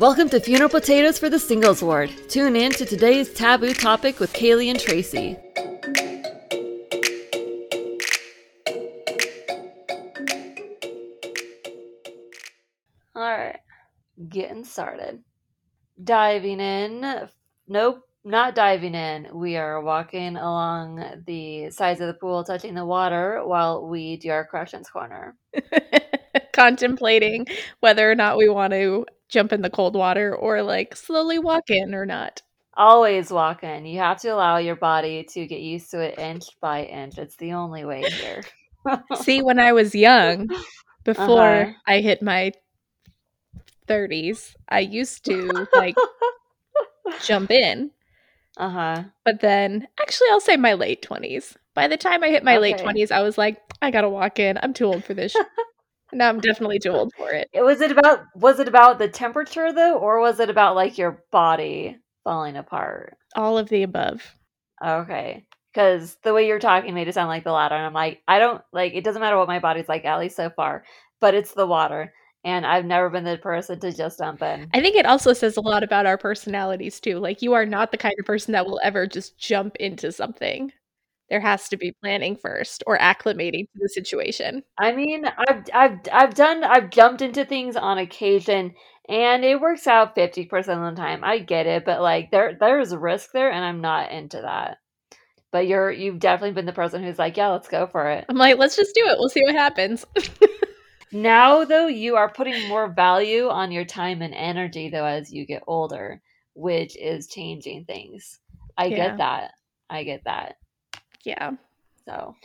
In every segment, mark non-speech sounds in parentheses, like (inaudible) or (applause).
Welcome to Funeral Potatoes for the Singles Ward. Tune in to today's taboo topic with Kaylee and Tracy. All right, getting started. Diving in. Nope, not diving in. We are walking along the sides of the pool, touching the water while we do our corrections corner. (laughs) Contemplating whether or not we want to jump in the cold water or like slowly walk in or not. Always walk in. You have to allow your body to get used to it inch by inch. It's the only way here. (laughs) See, when I was young, (laughs) before Uh-huh. I hit my 30s, I used to like (laughs) jump in, Uh huh. but then actually, I'll say my late 20s. By the time I hit my late 20s, I was like, I gotta walk in. I'm too old for this. Shit." now I'm definitely too old for it. It was it about was it about the temperature though, or was it about like your body falling apart? All of the above. Okay. Because the way you're talking made it sound like the latter. And I'm like, I don't like it doesn't matter what my body's like, at least so far, but it's the water. And I've never been the person to just jump in. I think it also says a lot about our personalities too. Like you are not the kind of person that will ever just jump into something. There has to be planning first or acclimating to the situation. I mean, I've I've I've done I've jumped into things on occasion and it works out 50% of the time. I get it, but like there there's a risk there and I'm not into that. But you're you've definitely been the person who's like, "Yeah, let's go for it." I'm like, let's just do it. We'll see what happens. (laughs) Now though, you are putting more value on your time and energy though as you get older, which is changing things. I Yeah. get that. I get that. Yeah. So,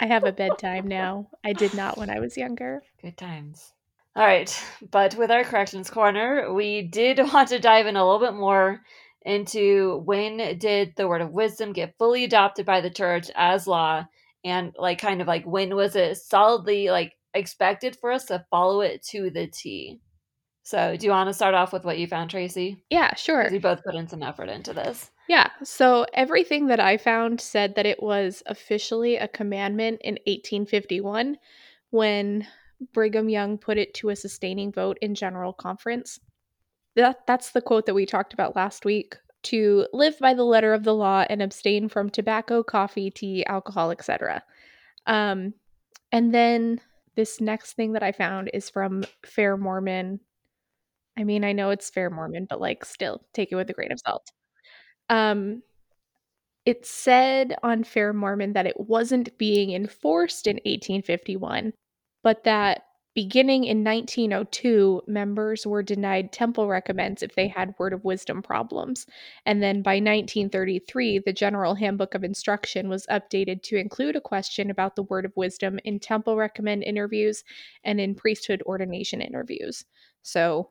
I have a bedtime now. I did not when I was younger. Good times. All right, but with our corrections corner, we did (laughs) want to dive in a little bit more into when did the word of wisdom get fully adopted by the church as law and like kind of like when was it solidly like expected for us to follow it to the T. So, do you want to start off with what you found, Tracy? Yeah, sure. we both put in some effort into this. Yeah. So everything that I found said that it was officially a commandment in 1851 when Brigham Young put it to a sustaining vote in General Conference. That that's the quote that we talked about last week. To live by the letter of the law and abstain from tobacco, coffee, tea, alcohol, etc. Um, and then this next thing that I found is from Fair Mormon. I mean, I know it's Fair Mormon, but like, still, take it with a grain of salt. Um, it said on Fair Mormon that it wasn't being enforced in 1851, but that beginning in 1902, members were denied temple recommends if they had word of wisdom problems. And then by 1933, the General Handbook of Instruction was updated to include a question about the word of wisdom in temple recommend interviews and in priesthood ordination interviews. So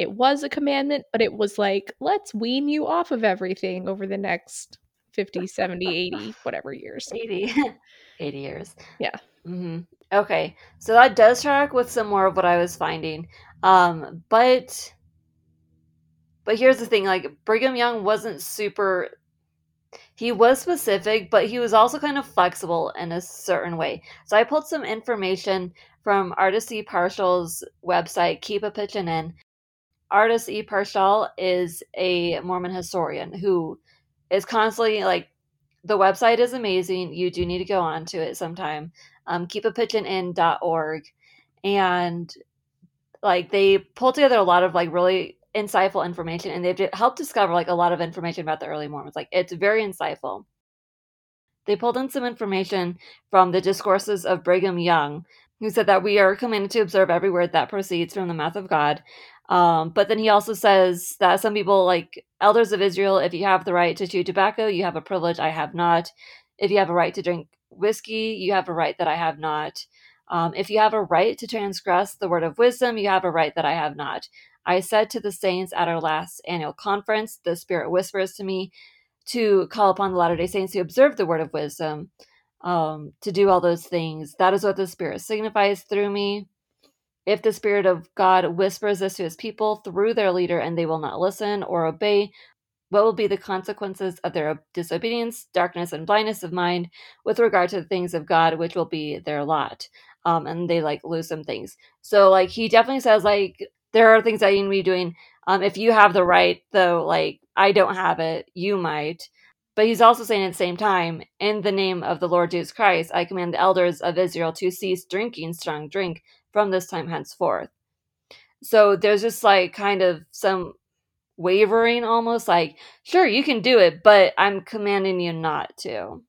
it was a commandment, but it was like, let's wean you off of everything over the next 50, 70, 80, (laughs) whatever years. 80. (laughs) 80 years. Yeah. hmm Okay, so that does track with some more of what I was finding. Um, but but here's the thing, like Brigham Young wasn't super he was specific, but he was also kind of flexible in a certain way. So I pulled some information from Artist E. Partial's website, Keep a Pitchin' In. Artist E. Partial is a Mormon historian who is constantly like the website is amazing. You do need to go on to it sometime. Um, keepapitchin.in.org. And like they pull together a lot of like really insightful information and they've helped discover like a lot of information about the early Mormons. Like it's very insightful. They pulled in some information from the discourses of Brigham Young, who said that we are commanded to observe every word that proceeds from the mouth of God. Um, but then he also says that some people, like elders of Israel, if you have the right to chew tobacco, you have a privilege I have not. If you have a right to drink whiskey, you have a right that I have not. Um, if you have a right to transgress the word of wisdom, you have a right that I have not. I said to the saints at our last annual conference, the Spirit whispers to me to call upon the Latter day Saints to observe the word of wisdom, um, to do all those things. That is what the Spirit signifies through me. If the Spirit of God whispers this to his people through their leader and they will not listen or obey, what will be the consequences of their disobedience, darkness, and blindness of mind with regard to the things of God, which will be their lot? Um, and they like lose some things. So, like, he definitely says, like, there are things that you need to be doing. Um, if you have the right, though, like I don't have it, you might. But he's also saying at the same time, in the name of the Lord Jesus Christ, I command the elders of Israel to cease drinking strong drink from this time henceforth. So there's just like kind of some wavering almost like, sure, you can do it, but I'm commanding you not to.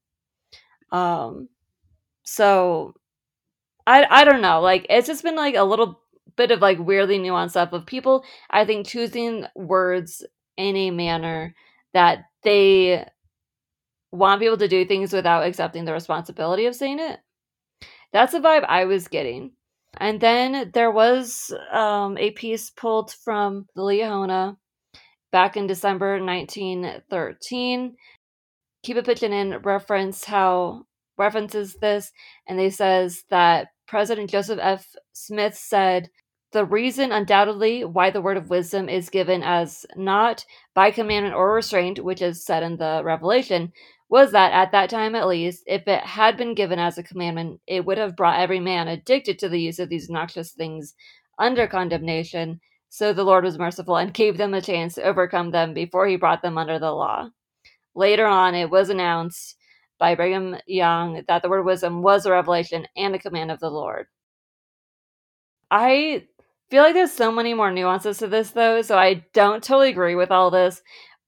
Um so I I don't know, like it's just been like a little bit of like weirdly nuanced stuff of people I think choosing words in a manner that they want people to do things without accepting the responsibility of saying it. That's the vibe I was getting. And then there was um, a piece pulled from the Liahona back in December 1913. Kiva in reference how references this, and they says that President Joseph F. Smith said the reason undoubtedly why the word of wisdom is given as not by commandment or restraint, which is said in the Revelation, was that at that time at least, if it had been given as a commandment, it would have brought every man addicted to the use of these noxious things under condemnation. So the Lord was merciful and gave them a chance to overcome them before he brought them under the law. Later on, it was announced by Brigham Young that the word wisdom was a revelation and a command of the Lord. I feel like there's so many more nuances to this, though, so I don't totally agree with all this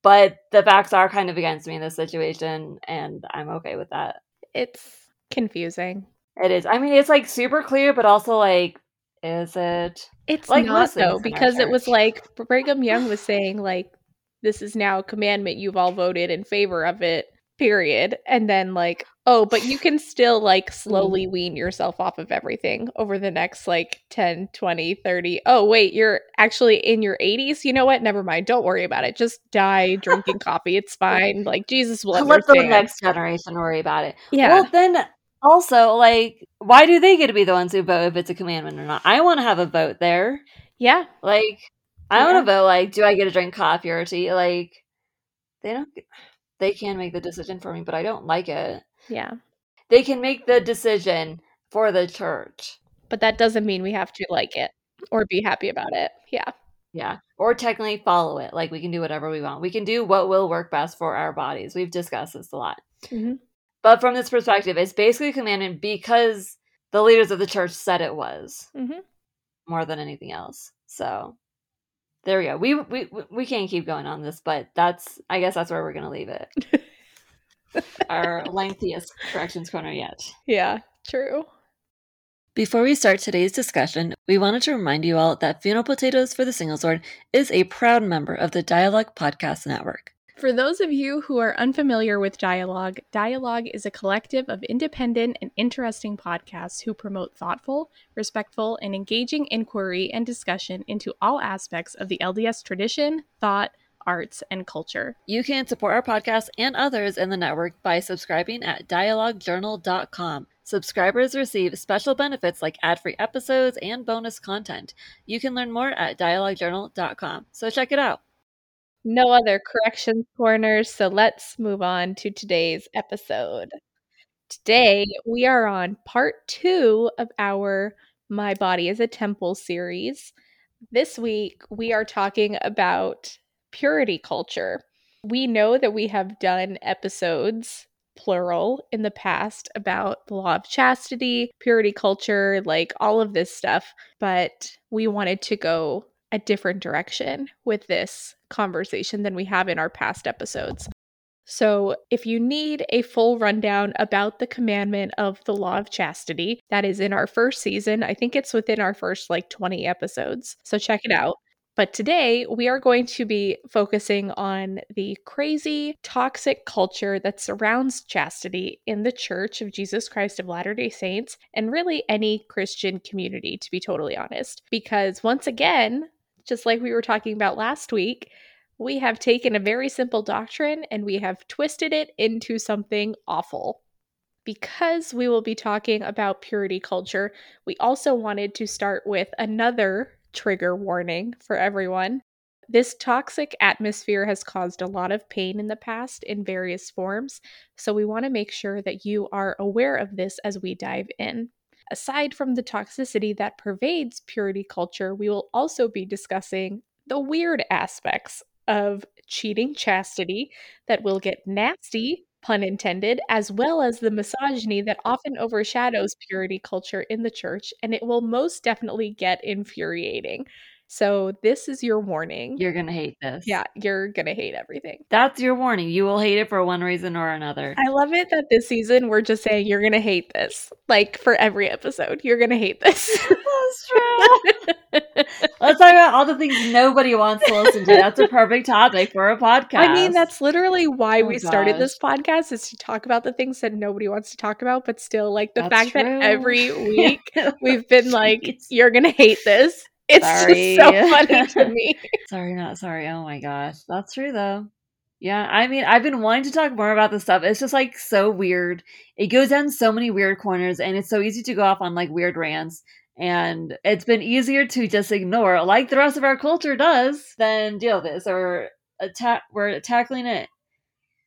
but the facts are kind of against me in this situation and i'm okay with that. It's confusing. It is. I mean it's like super clear but also like is it? It's like not though because it was like brigham young was saying like this is now a commandment. You've all voted in favor of it period and then like oh but you can still like mm-hmm. (sighs) slowly wean yourself off of everything over the next like 10 20 30 oh wait you're actually in your 80s you know what? Never mind. Don't worry about it. Just die drinking (laughs) coffee. It's fine. Like jesus will let the next generation worry about it. Yeah. Well then also like why do they get to be the ones who vote if it's a commandment or not? I want to have a vote there. Yeah. Like i yeah. want to vote like do i get to drink coffee or tea? Like they don't they can make the decision for me, but I don't like it. Yeah. They can make the decision for the church. But that doesn't mean we have to like it or be happy about it. Yeah. Yeah. Or technically follow it. Like we can do whatever we want. We can do what will work best for our bodies. We've discussed this a lot. Mm-hmm. But from this perspective, it's basically a commandment because the leaders of the church said it was mm-hmm. more than anything else. So there we go. We we we can't keep going on this, but that's I guess that's where we're gonna leave it. (laughs) Our lengthiest corrections corner yet. Yeah, true. Before we start today's discussion, we wanted to remind you all that Funeral Potatoes for the Singles Ward is a proud member of the Dialogue Podcast Network. For those of you who are unfamiliar with Dialogue, Dialogue is a collective of independent and interesting podcasts who promote thoughtful, respectful, and engaging inquiry and discussion into all aspects of the LDS tradition, thought, arts, and culture. You can support our podcast and others in the network by subscribing at dialoguejournal.com. Subscribers receive special benefits like ad free episodes and bonus content. You can learn more at dialoguejournal.com, so check it out no other corrections corners, so let's move on to today's episode. Today, we are on part two of our My Body is a Temple series. This week, we are talking about purity culture. We know that we have done episodes, plural, in the past about the law of chastity, purity culture, like all of this stuff, but we wanted to go a different direction with this conversation than we have in our past episodes. So, if you need a full rundown about the commandment of the law of chastity, that is in our first season. I think it's within our first like 20 episodes. So, check it out. But today we are going to be focusing on the crazy, toxic culture that surrounds chastity in the Church of Jesus Christ of Latter day Saints and really any Christian community, to be totally honest. Because once again, just like we were talking about last week, we have taken a very simple doctrine and we have twisted it into something awful. Because we will be talking about purity culture, we also wanted to start with another trigger warning for everyone. This toxic atmosphere has caused a lot of pain in the past in various forms, so we want to make sure that you are aware of this as we dive in Aside from the toxicity that pervades purity culture, we will also be discussing the weird aspects of cheating chastity that will get nasty, pun intended, as well as the misogyny that often overshadows purity culture in the church, and it will most definitely get infuriating. So, this is your warning. You're going to hate this. yeah, you're gonna hate everything. That's your warning. You will hate it for one reason or another. I love it that this season we're just saying you're gonna hate this. Like for every episode, you're gonna hate this. (laughs) That's true. (laughs) Let's talk about all the things nobody wants to listen to. That's a perfect topic for a podcast. I mean, that's literally why Oh, we started this podcast is to talk about the things that nobody wants to talk about, but still like the That's fact true. that every (laughs) week we've been like, you're gonna hate this. It's Sorry. (laughs) just so funny to (laughs) me. sorry, not sorry. Oh my gosh. That's true though. Yeah, I mean, I've been wanting to talk more about this stuff. It's just like so weird. It goes down so many weird corners, and it's so easy to go off on like weird rants. And it's been easier to just ignore, like the rest of our culture does, than deal with this or attack, we're tackling it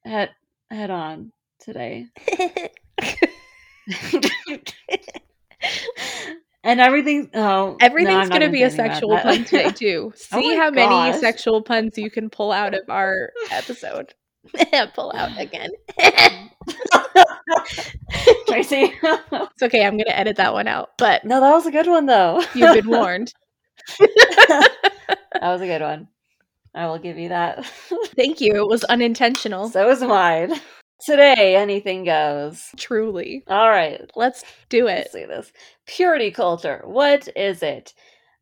head head on today. (laughs) and everything. Oh, Everything's not gonna be a say any of sexual pun today (laughs) too. Oh See my how many sexual puns you can pull out of our episode. (laughs) pull out again. (laughs) Tracy. It's okay, I'm gonna edit that one out, but no, that was a good one though. you've been warned. that was a good one. I will give you that. Thank you. It was unintentional. so was mine. Today, anything goes. Truly. All right, Let's do it. let's see this. Purity culture. What is it?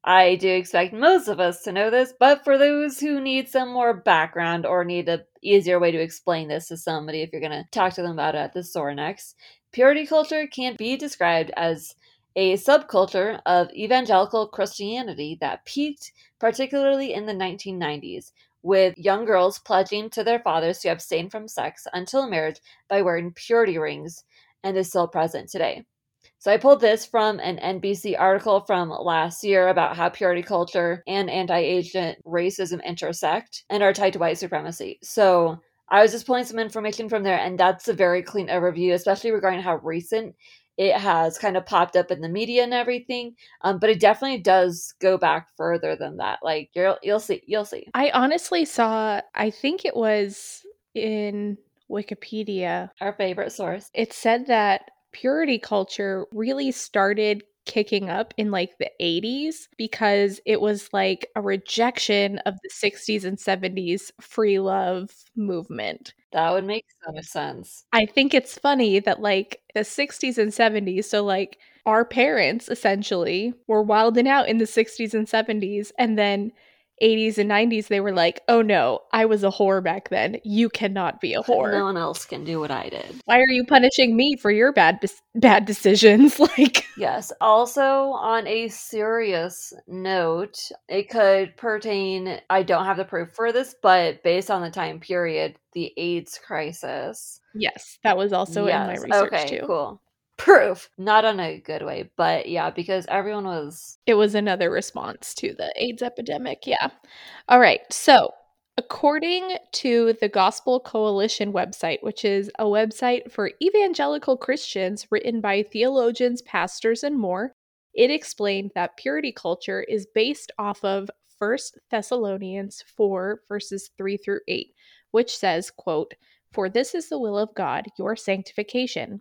I do expect most of us to know this, but for those who need some more background or need a easier way to explain this to somebody if you're going to talk to them about it at the store next, purity culture can be described as a subculture of evangelical Christianity that peaked particularly in the 1990s, with young girls pledging to their fathers to abstain from sex until marriage by wearing purity rings, and is still present today. So I pulled this from an NBC article from last year about how purity culture and anti-Asian racism intersect and are tied to white supremacy. So I was just pulling some information from there, and that's a very clean overview, especially regarding how recent it has kind of popped up in the media and everything. Um, but it definitely does go back further than that. Like you'll you'll see, you'll see. I honestly saw, I think it was in Wikipedia, Our favorite source. it said that purity culture really started kicking up in like the 80s because it was like a rejection of the 60s and 70s free love movement. That would make so much sense. I think it's funny that like the 60s and 70s, so like our parents essentially were wilding out in the 60s and 70s, and then 80s and 90s, they were like, oh no, I was a whore back then. You cannot be a whore. No one else can do what I did. Why are you punishing me for your bad bad decisions? (laughs) like, Yes. Also, on a serious note, it could pertain, I don't have the proof for this, but based on the time period, the AIDS crisis. yes, that was also in my Yes, research okay, too. cool. Proof. Not on a good way, but yeah, because everyone was. It was another response to the AIDS epidemic. Yeah. All right. So, according to the Gospel Coalition website, which is a website for evangelical Christians written by theologians, pastors, and more, it explained that purity culture is based off of 1 Thessalonians 4, verses 3 through 8, which says, quote, For this is the will of God, your sanctification,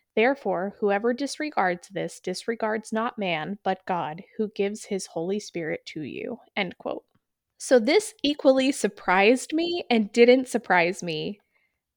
Therefore, whoever disregards this disregards not man, but God, who gives his Holy Spirit to you. End quote. So, this equally surprised me and didn't surprise me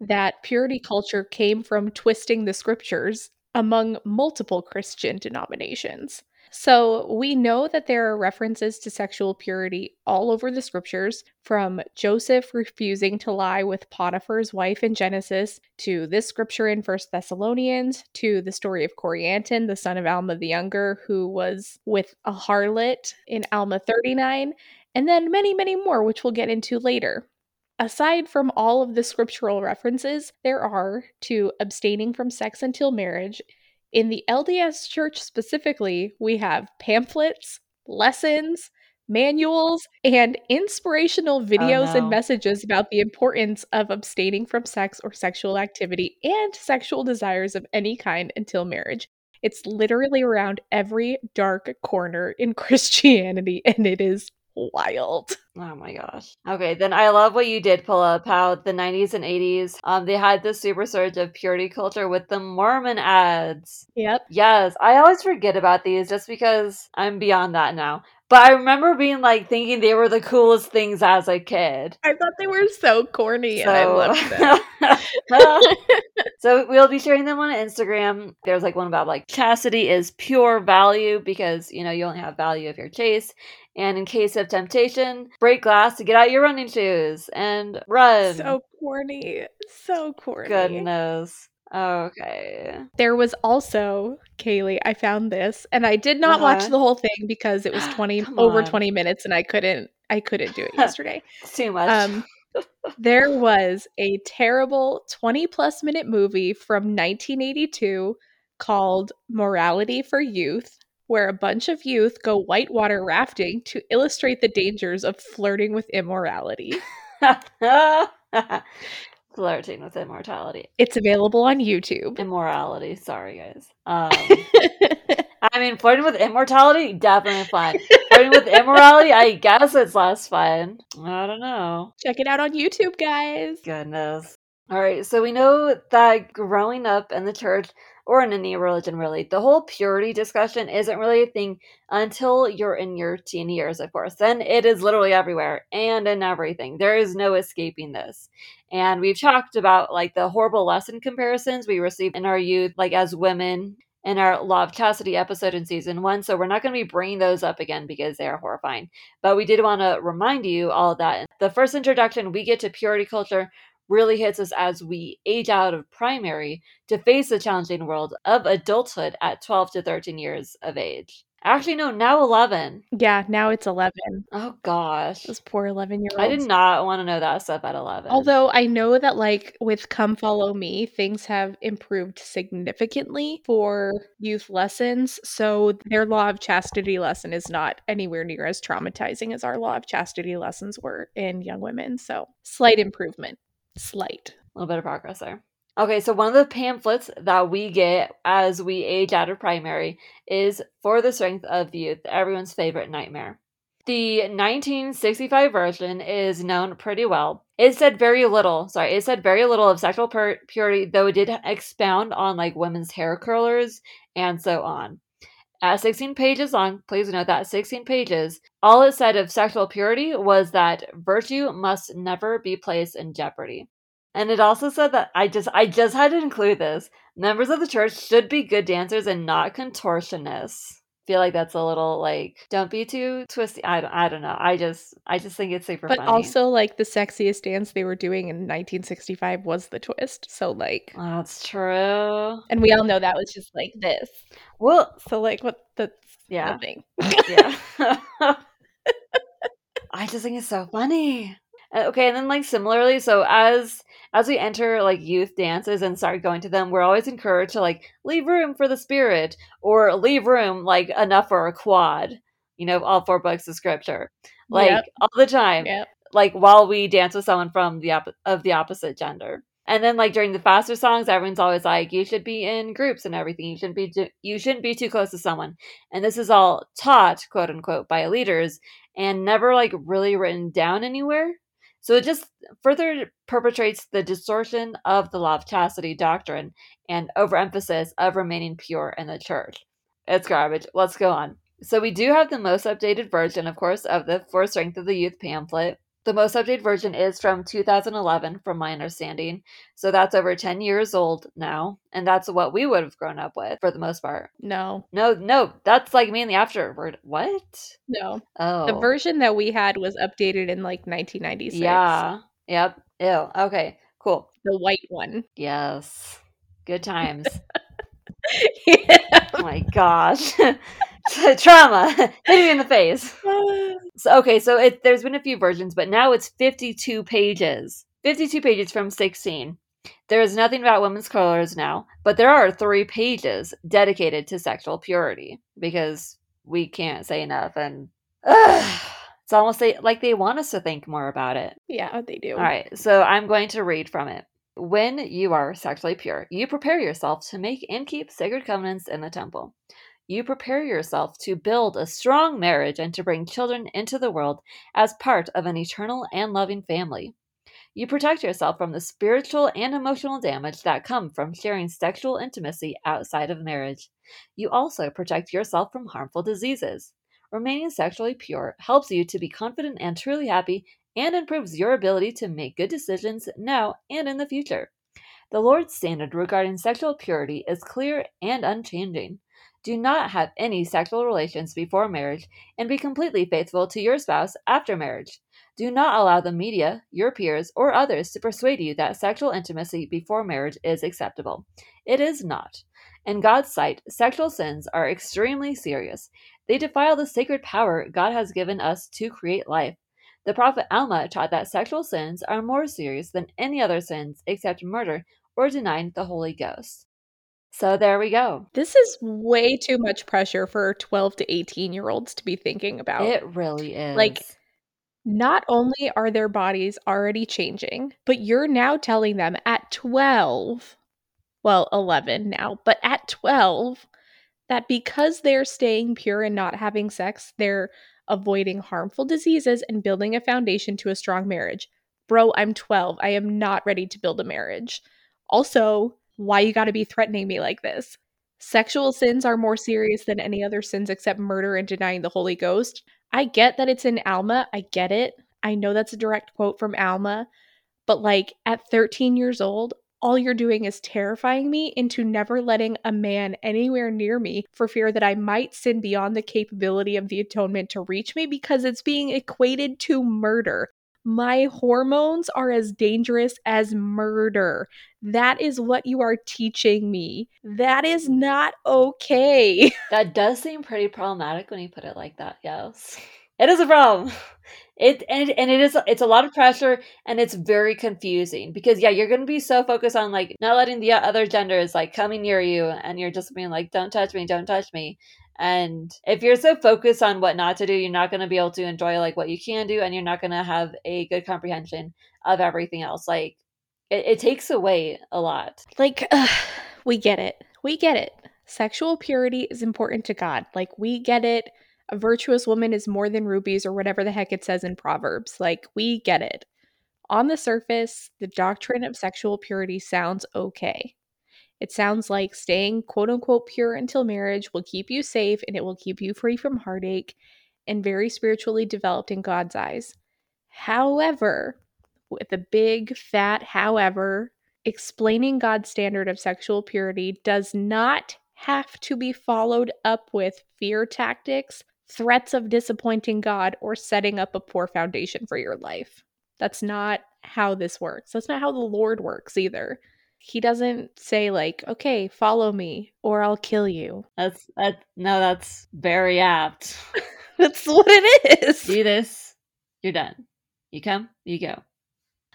that purity culture came from twisting the scriptures among multiple Christian denominations. So, we know that there are references to sexual purity all over the scriptures, from Joseph refusing to lie with Potiphar's wife in Genesis, to this scripture in First Thessalonians, to the story of Corianton, the son of Alma the Younger, who was with a harlot in Alma 39, and then many, many more, which we'll get into later. Aside from all of the scriptural references, there are to abstaining from sex until marriage. In the LDS church specifically, we have pamphlets, lessons, manuals, and inspirational oh, videos no. and messages about the importance of abstaining from sex or sexual activity and sexual desires of any kind until marriage. It's literally around every dark corner in (laughs) Christianity, and it is wild. (laughs) Oh my gosh. Okay, then I love what you did pull up how the 90s and 80s um they had this super surge of purity culture with the Mormon ads. Yep. Yes, I always forget about these just because I'm beyond that now. But I remember being like thinking they were the coolest things as a kid. I thought they were so corny and I So- loved them. (laughs) so we'll be sharing them on Instagram. There's like one about like chastity is pure value because you know you only have value if you're chaste. And in case of temptation, break glass to get out your running shoes and run. so corny. So corny. Goodness. Okay. There was also, Kaylee, I found this and I did not watch Uh-huh. the whole thing because it was (gasps) 20 over. 20 minutes and I couldn't I couldn't do it (laughs) yesterday. Too much. Um, there was a terrible 20 plus minute movie from 1982 called Morality for Youth, where a bunch of youth go whitewater rafting to illustrate the dangers of flirting with immorality. (laughs) (laughs) Flirting with immortality. It's available on YouTube. Immorality. Sorry, guys. (laughs) Um, I mean, flirting with immortality, definitely fun. flirting with immorality, I guess it's less fun. I don't know. Check it out on YouTube, guys. Goodness. All right, so we know that growing up in the church or in any religion, really, the whole purity discussion isn't really a thing until you're in your teen years, of course. Then it is literally everywhere and in everything. There is no escaping this. And we've talked about like the horrible lesson comparisons we received in our youth, like as women in our Law of Chastity episode in season one. So we're not going to be bringing those up again because they are horrifying. But we did want to remind you all that. The first introduction we get to purity culture really hits us as we age out of primary to face the challenging world of adulthood at 12 to 13 years of age. Actually, no, now 11. Yeah, now it's 11. Oh gosh. Those poor 11 year olds. I did not want to know that stuff at 11. Although I know that, like, with Come Follow Me, things have improved significantly for youth lessons. So their Law of Chastity lesson is not anywhere near as traumatizing as our Law of Chastity lessons were in young women. So slight improvement. Slight. a little bit of progress there. Okay, so one of the pamphlets that we get as we age out of primary is For the Strength of Youth, everyone's favorite nightmare. The 1965 version is known pretty well. It said very little, sorry, it said very little of sexual pur- purity, though it did expound on like women's hair curlers and so on. At 16 pages long, please note that 16 pages, all it said of sexual purity was that virtue must never be placed in jeopardy. And it also said that I just I just had to include this. Members of the church should be good dancers and not contortionists. Feel like that's a little like don't be too twisty. I don't, I don't know. I just I just think it's super But funny. also, like, the sexiest dance they were doing in 1965 was the twist. So, like, that's true. and we all know that was just like this. Well, So, like, what? That's yeah. nothing. yeah. (laughs) (laughs) I just think it's so funny. Uh, Okay, and then like similarly, so as as we enter like youth dances and start going to them, we're always encouraged to like leave room for the spirit or leave room like enough for a quad. You know, all four books of scripture, like Yep. all the time Yep. like while we dance with someone from the op- of the opposite gender. And then like during the faster songs, everyone's always like, "You should be in groups and everything. You shouldn't be too, you shouldn't be too close to someone." And this is all taught, quote unquote, by leaders and never like really written down anywhere. So it just further perpetrates the distortion of the law of chastity doctrine and overemphasis of remaining pure in the church. It's garbage. Let's go on. So we do have the most updated version, of course, of the For Strength of the Youth pamphlet. The most updated version is from 2011, from my understanding. So that's over 10 years old now. And that's what we would have grown up with for the most part. No, No, no, that's like me in the afterword. What? no. Oh. The version that we had was updated in like 1996. Yeah. Yep. Ew. Okay. Cool. The white one. Yes. Good times. (laughs) yeah. oh my gosh. (laughs) (laughs) trauma (laughs) hit me in the face. (sighs) So okay, so it, there's been a few versions, but now it's 52 pages. 52 pages from 16. There is nothing about women's colors now, but there are three pages dedicated to sexual purity because we can't say enough, and ugh, (sighs) it's almost like they want us to think more about it. Yeah, they do. All right, so I'm going to read from it. When you are sexually pure, you prepare yourself to make and keep sacred covenants in the temple. You prepare yourself to build a strong marriage and to bring children into the world as part of an eternal and loving family. You protect yourself from the spiritual and emotional damage that come from sharing sexual intimacy outside of marriage. You also protect yourself from harmful diseases. Remaining sexually pure helps you to be confident and truly happy and improves your ability to make good decisions now and in the future. The Lord's standard regarding sexual purity is clear and unchanging. Do not have any sexual relations before marriage and be completely faithful to your spouse after marriage. Do not allow the media, your peers, or others to persuade you that sexual intimacy before marriage is acceptable. It is not. In God's sight, sexual sins are extremely serious. They defile the sacred power God has given us to create life. The prophet Alma taught that sexual sins are more serious than any other sins except murder or denying the Holy Ghost. So there we go. This is way too much pressure for 12 to 18 year olds to be thinking about. It really is. Like, not only are their bodies already changing, but you're now telling them at 12, well, 11 now, but at 12, that because they're staying pure and not having sex, they're avoiding harmful diseases and building a foundation to a strong marriage. Bro, I'm 12. I am not ready to build a marriage. Also, why you got to be threatening me like this? Sexual sins are more serious than any other sins except murder and denying the Holy Ghost. I get that it's in Alma. I get it. I know that's a direct quote from Alma. But like at 13 years old, all you're doing is terrifying me into never letting a man anywhere near me for fear that I might sin beyond the capability of the atonement to reach me because it's being equated to murder. My hormones are as dangerous as murder. That is what you are teaching me. That is mm. not okay. (laughs) That does seem pretty problematic when you put it like that. Yes. It is a problem. It and and it is it's a lot of pressure and it's very confusing because yeah you're gonna be so focused on like not letting the other genders like coming near you and you're just being like don't touch me don't touch me and if you're so focused on what not to do, you're not going to be able to enjoy like what you can do, and you're not going to have a good comprehension of everything else. Like it, it takes away a lot. Like we get it, we get it. Sexual purity is important to God. Like we get it. A virtuous woman is more than rubies, or whatever the heck it says in Proverbs. Like we get it. On the surface, the doctrine of sexual purity sounds okay. It sounds like staying quote unquote pure until marriage will keep you safe and it will keep you free from heartache and very spiritually developed in God's eyes. However, with a big fat however, explaining God's standard of sexual purity does not have to be followed up with fear tactics, threats of disappointing God, or setting up a poor foundation for your life. That's not how this works. That's not how the Lord works either he doesn't say like okay follow me or i'll kill you. That's that no that's very apt. (laughs) That's what it is. Do this you're done. You come you go.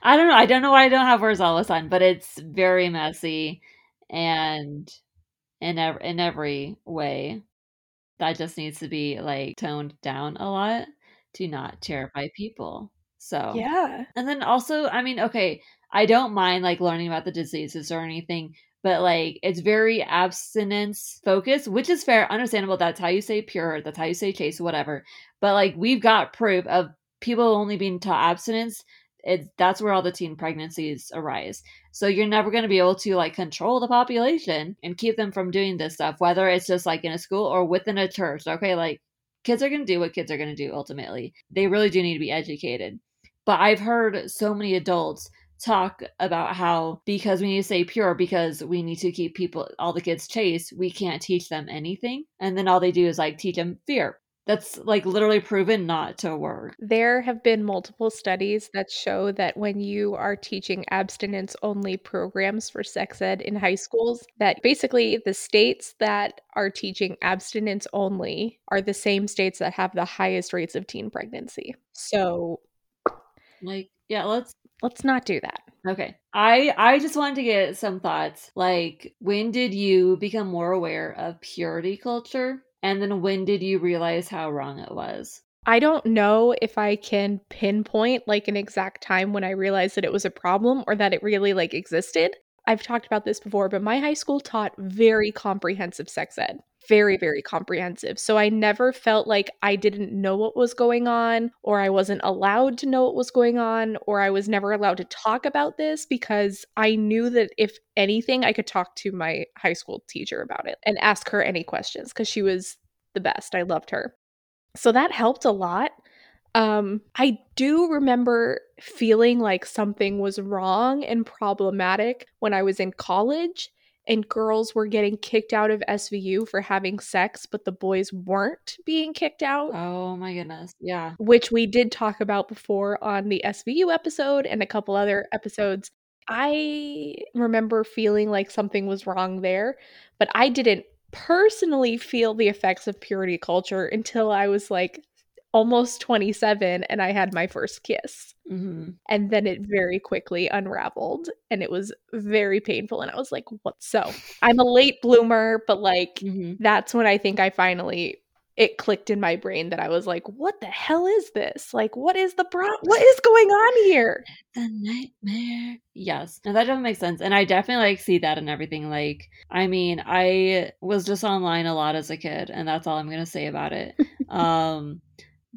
I don't know i don't know why i don't have words all a but it's very messy and in every in every way that just needs to be like toned down a lot to not terrify people so yeah and then also i mean okay I don't mind like learning about the diseases or anything, but like it's very abstinence focused, which is fair, understandable. That's how you say pure, that's how you say chase, whatever. But like we've got proof of people only being taught abstinence. It's that's where all the teen pregnancies arise. So you're never going to be able to like control the population and keep them from doing this stuff, whether it's just like in a school or within a church. Okay, like kids are going to do what kids are going to do ultimately. They really do need to be educated. But I've heard so many adults talk about how because we need to stay pure because we need to keep people all the kids chaste we can't teach them anything and then all they do is like teach them fear that's like literally proven not to work. There have been multiple studies that show that when you are teaching abstinence only programs for sex ed in high schools, that basically the states that are teaching abstinence only are the same states that have the highest rates of teen pregnancy. So, like, yeah, let's let's not do that. Okay. I I just wanted to get some thoughts. Like, when did you become more aware of purity culture? And then when did you realize how wrong it was? I don't know if I can pinpoint like an exact time when I realized that it was a problem or that it really like existed. I've talked about this before, but my high school taught very comprehensive sex ed very, very comprehensive. So I never felt like I didn't know what was going on, or I wasn't allowed to know what was going on, or I was never allowed to talk about this because I knew that if anything, I could talk to my high school teacher about it and ask her any questions because she was the best. I loved her. So that helped a lot. Um, I do remember feeling like something was wrong and problematic when I was in college and girls were getting kicked out of SVU for having sex, but the boys weren't being kicked out. Oh my goodness. Yeah. Which we did talk about before on the SVU episode and a couple other episodes. I remember feeling like something was wrong there, but I didn't personally feel the effects of purity culture until I was like almost 27 and I had my first kiss. Mm-hmm. And then it very quickly unraveled and it was very painful. And I was like, what? So I'm a late bloomer, but like mm-hmm. that's when I think I finally. It clicked in my brain that I was like, "What the hell is this? Like, what is the What is going on here?" The nightmare. Yes, that doesn't make sense. And I definitely like see that and everything. Like, I mean, I was just online a lot as a kid, and that's all I'm gonna say about it. (laughs) um,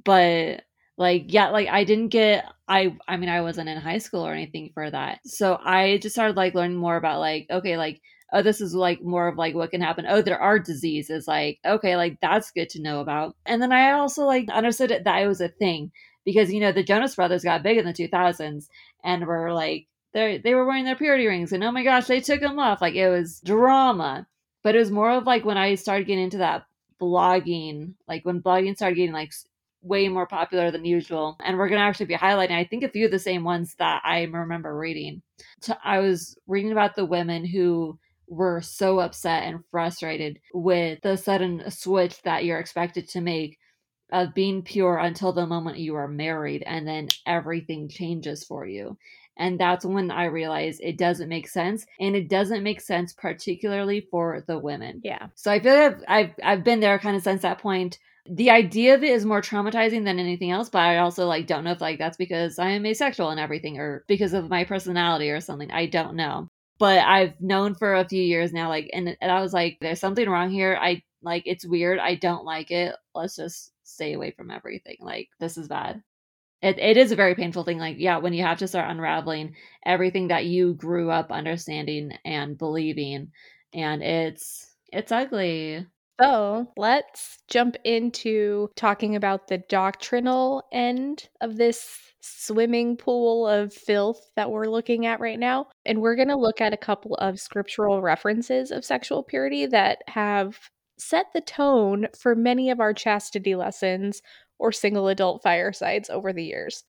but like yeah like i didn't get i i mean i wasn't in high school or anything for that. So i just started like learning more about like okay like oh this is like more of like what can happen. Oh there are diseases like okay like that's good to know about. And then i also like understood that it was a thing because you know the jonas brothers got big in the 2000s and were like they they were wearing their purity rings and oh my gosh they took them off. Like it was drama. But it was more of like when i started getting into that blogging like when blogging started getting like way more popular than usual. And we're going to actually be highlighting, I think, a few of the same ones that I remember reading. I was reading about the women who were so upset and frustrated with the sudden switch that you're expected to make of being pure until the moment you are married and then everything changes for you. And that's when I realized it doesn't make sense. And it doesn't make sense, particularly for the women. Yeah. So I feel like I've, I've, I've been there kind of since that point the idea of it is more traumatizing than anything else but i also like don't know if like that's because i am asexual and everything or because of my personality or something. I don't know. But i've known for a few years now like and, and i was like there's something wrong here. I like it's weird. I don't like it. Let's just stay away from everything. Like this is bad. It, it is a very painful thing. Like yeah when you have to start unraveling everything that you grew up understanding and believing and it's it's ugly so let's jump into talking about the doctrinal end of this swimming pool of filth that we're looking at right now. And we're going to look at a couple of scriptural references of sexual purity that have set the tone for many of our chastity lessons or single adult firesides over the years.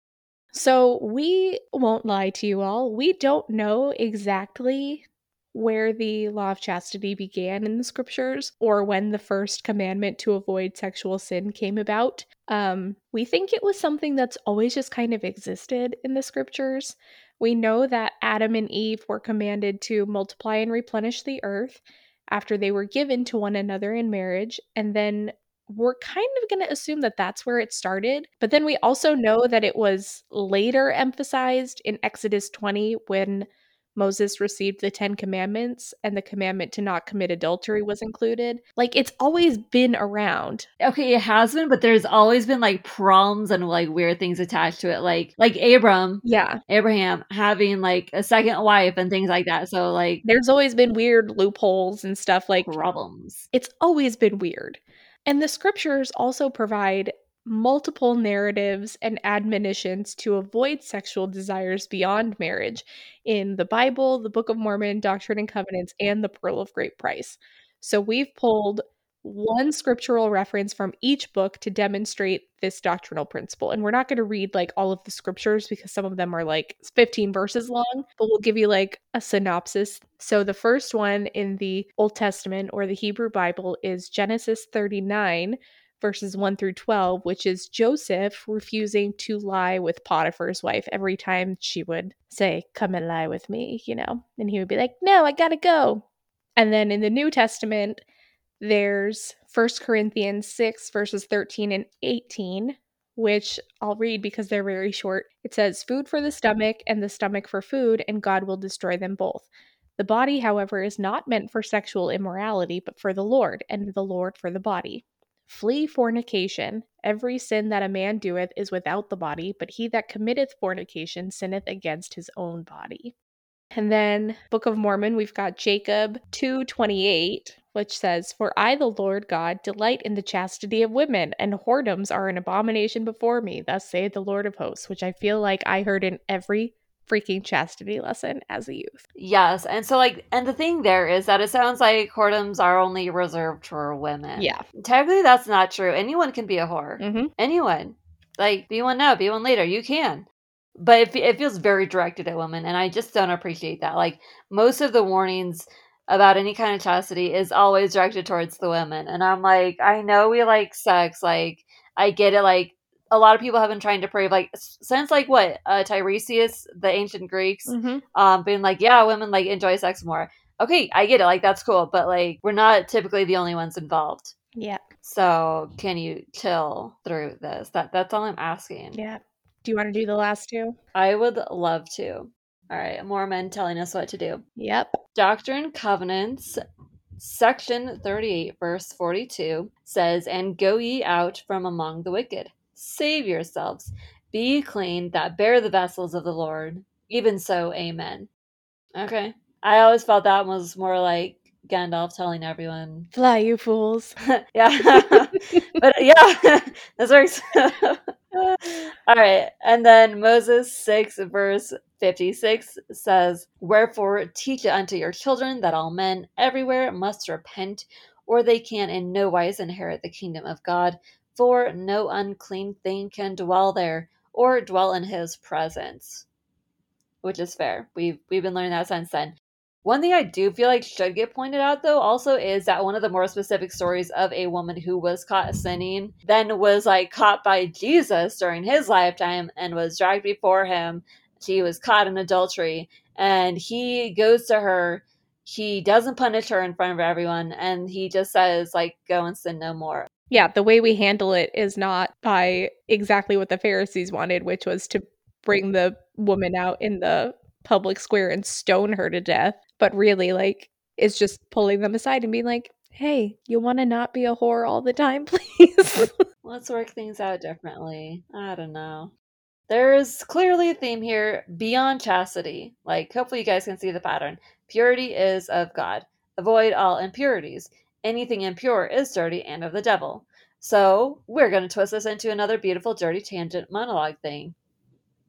So, we won't lie to you all. We don't know exactly where the law of chastity began in the scriptures or when the first commandment to avoid sexual sin came about. Um, we think it was something that's always just kind of existed in the scriptures. We know that Adam and Eve were commanded to multiply and replenish the earth after they were given to one another in marriage, and then we're kind of going to assume that that's where it started. But then we also know that it was later emphasized in Exodus 20 when Moses received the Ten Commandments and the commandment to not commit adultery was included. Like it's always been around. Okay, it has been, but there's always been like problems and like weird things attached to it. Like like Abram. Yeah. Abraham having like a second wife and things like that. So like there's always been weird loopholes and stuff like problems. It's always been weird. And the scriptures also provide multiple narratives and admonitions to avoid sexual desires beyond marriage in the Bible, the Book of Mormon, Doctrine and Covenants, and the Pearl of Great Price. So we've pulled one scriptural reference from each book to demonstrate this doctrinal principle. And we're not going to read like all of the scriptures because some of them are like 15 verses long, but we'll give you like a synopsis. So the first one in the Old Testament or the Hebrew Bible is Genesis 39, verses 1 through 12, which is Joseph refusing to lie with Potiphar's wife every time she would say, Come and lie with me, you know? And he would be like, No, I gotta go. And then in the New Testament, there's 1 Corinthians 6, verses 13 and 18, which I'll read because they're very short. It says, Food for the stomach, and the stomach for food, and God will destroy them both. The body, however, is not meant for sexual immorality, but for the Lord, and the Lord for the body. Flee fornication. Every sin that a man doeth is without the body, but he that committeth fornication sinneth against his own body. And then Book of Mormon, we've got Jacob 228, which says, For I, the Lord God, delight in the chastity of women, and whoredoms are an abomination before me. Thus saith the Lord of hosts, which I feel like I heard in every freaking chastity lesson as a youth. Yes. And so, like, and the thing there is that it sounds like whoredoms are only reserved for women. Yeah. Technically, that's not true. Anyone can be a whore. Mm-hmm. Anyone. Like, be one now, be one later. You can. But it, it feels very directed at women. And I just don't appreciate that. Like, most of the warnings about any kind of chastity is always directed towards the women. And I'm like, I know we like sex. Like, I get it. Like, a lot of people have been trying to prove like since like what uh tiresias the ancient greeks Mm-hmm. um being like yeah women like enjoy sex more okay i get it like that's cool but like we're not typically the only ones involved Yeah. so can you chill through this that that's all i'm asking Yeah. Do you want to do the last two? i would love to all right more men telling us what to do Yep. Doctrine and Covenants, section 38, verse 42 says, And go ye out from among the wicked. Save yourselves. Be clean that bear the vessels of the Lord. Even so, amen. Okay. I always felt that was more like Gandalf telling everyone. Fly, you fools. (laughs) yeah. (laughs) but yeah, (laughs) this works. All right. And then Moses 6, verse 56 says, Wherefore teach it unto your children that all men everywhere must repent, or they can in no wise inherit the kingdom of God. For no unclean thing can dwell there, or dwell in his presence. Which is fair. We've we've been learning that since then. One thing I do feel like should get pointed out, though, also is that one of the more specific stories of a woman who was caught sinning, then was like caught by Jesus during his lifetime and was dragged before him. She was caught in adultery, and he goes to her. He doesn't punish her in front of everyone, and he just says, like, go and sin no more. Yeah, the way we handle it is not by exactly what the Pharisees wanted, which was to bring the woman out in the public square and stone her to death, but really, like, is just pulling them aside and being like, hey, you want to not be a whore all the time, (laughs) please? Let's work things out differently. I don't know. There's clearly a theme here beyond chastity. Like, hopefully, you guys can see the pattern. Purity is of God. Avoid all impurities. Anything impure is dirty and of the devil. So, we're going to twist this into another beautiful, dirty tangent monologue thing.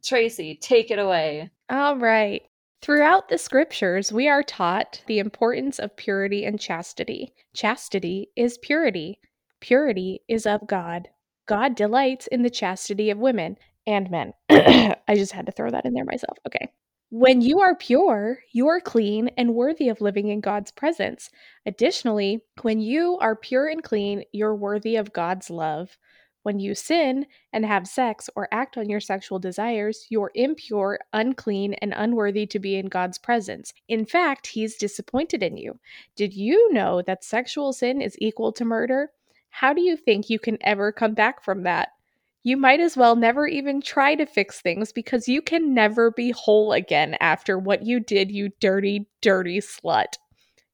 Tracy, take it away. All right. Throughout the scriptures, we are taught the importance of purity and chastity. Chastity is purity. Purity is of God. God delights in the chastity of women and men. (coughs) I just had to throw that in there myself. Okay. When you are pure, you are clean and worthy of living in God's presence. Additionally, when you are pure and clean, you're worthy of God's love. When you sin and have sex or act on your sexual desires, you're impure, unclean, and unworthy to be in God's presence. In fact, He's disappointed in you. Did you know that sexual sin is equal to murder? How do you think you can ever come back from that? You might as well never even try to fix things because you can never be whole again after what you did, you dirty, dirty slut.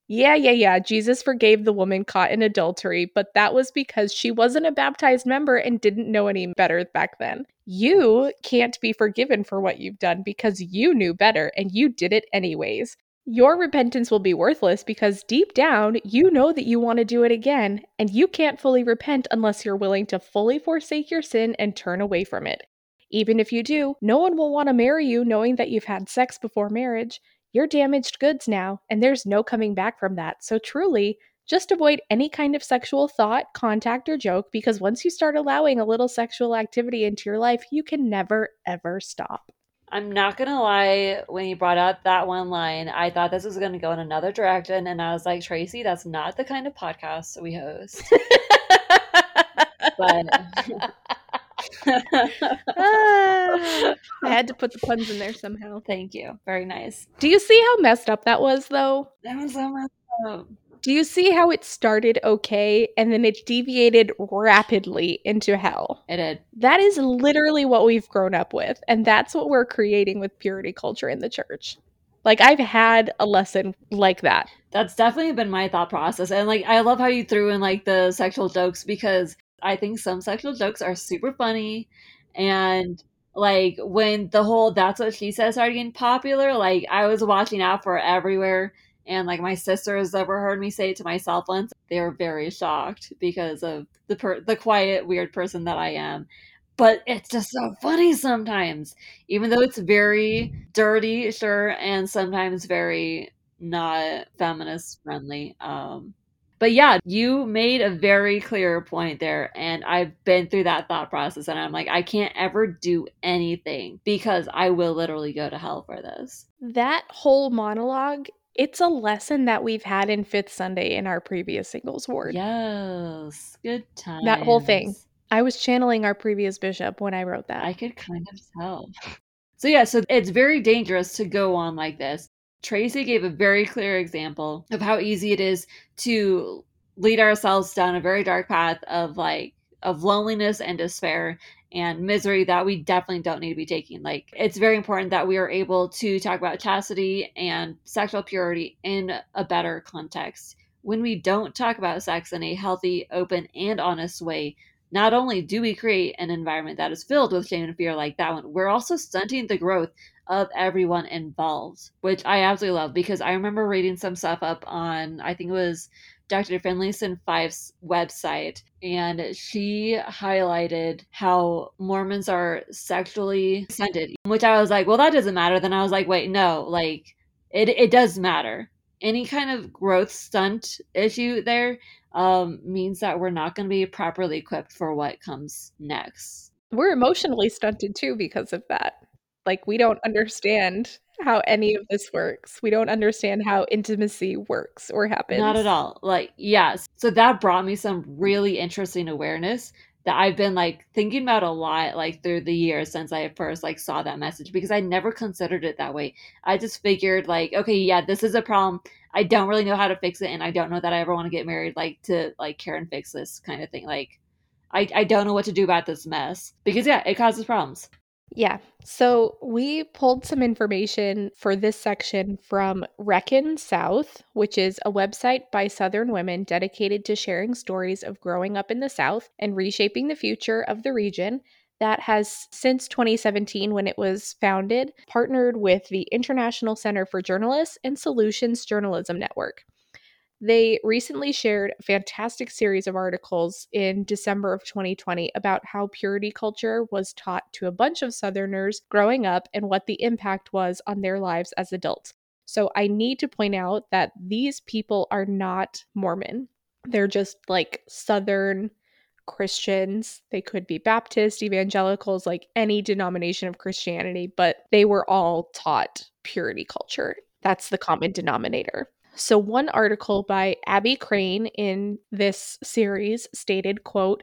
Yeah, yeah, yeah. Jesus forgave the woman caught in adultery, but that was because she wasn't a baptized member and didn't know any better back then. You can't be forgiven for what you've done because you knew better and you did it anyways. Your repentance will be worthless because deep down, you know that you want to do it again, and you can't fully repent unless you're willing to fully forsake your sin and turn away from it. Even if you do, no one will want to marry you knowing that you've had sex before marriage. You're damaged goods now, and there's no coming back from that. So truly, Just avoid any kind of sexual thought, contact, or joke because once you start allowing a little sexual activity into your life, you can never, ever stop. I'm not gonna lie, when you brought up that one line, I thought this was gonna go in another direction, and I was like, Tracy, that's not the kind of podcast we host. but Ah, I had to put the puns in there somehow. thank you. Very nice. Do you see how messed up that was, though? That was so messed up. Do you see how it started okay and then it deviated rapidly into hell? It did. That is literally what we've grown up with, and that's what we're creating with purity culture in the church. Like, I've had a lesson like that. That's definitely been my thought process. And like I love how you threw in like the sexual jokes because I think some sexual jokes are super funny and like when the whole that's what she says started getting popular, like I was watching out for everywhere and like my sisters ever heard me say it to myself once. They were very shocked because of the per- the quiet weird person that I am. But it's just so funny sometimes, even though it's very dirty, sure, and sometimes very not feminist friendly. Um, but yeah, you made a very clear point there, and I've been through that thought process, and I'm like, I can't ever do anything because I will literally go to hell for this. That whole monologue, it's a lesson that we've had in Fifth Sunday in our previous singles ward. Yes, good time. That whole thing. I was channeling our previous bishop when I wrote that. I could kind of tell. So yeah, so it's very dangerous to go on like this. Tracy gave a very clear example of how easy it is to lead ourselves down a very dark path of like of loneliness and despair and misery that we definitely don't need to be taking. Like it's very important that we are able to talk about chastity and sexual purity in a better context. When we don't talk about sex in a healthy, open, and honest way, not only do we create an environment that is filled with shame and fear like that one, we're also stunting the growth of everyone involved, which I absolutely love because I remember reading some stuff up on, I think it was Dr. Finlayson Fife's website, and she highlighted how Mormons are sexually ascended, which I was like, well, that doesn't matter. Then I was like, wait, no, like it, it does matter. Any kind of growth stunt issue there um, means that we're not going to be properly equipped for what comes next. We're emotionally stunted too because of that. Like, we don't understand how any of this works. We don't understand how intimacy works or happens. Not at all. Like, yes. So that brought me some really interesting awareness that I've been like thinking about a lot like through the years since I first like saw that message because I never considered it that way. I just figured like, okay, yeah, this is a problem. I don't really know how to fix it and I don't know that I ever want to get married like to like care and fix this kind of thing. Like I, I don't know what to do about this mess because yeah, it causes problems. Yeah. So we pulled some information for this section from Reckon South, which is a website by Southern women dedicated to sharing stories of growing up in the South and reshaping the future of the region. That has since 2017, when it was founded, partnered with the International Center for Journalists and Solutions Journalism Network. They recently shared a fantastic series of articles in December of 2020 about how purity culture was taught to a bunch of Southerners growing up and what the impact was on their lives as adults. So I need to point out that these people are not Mormon. They're just like Southern Christians. They could be Baptist, evangelicals, like any denomination of Christianity, but they were all taught purity culture. That's the common denominator. So one article by Abbey Crain in this series stated, quote,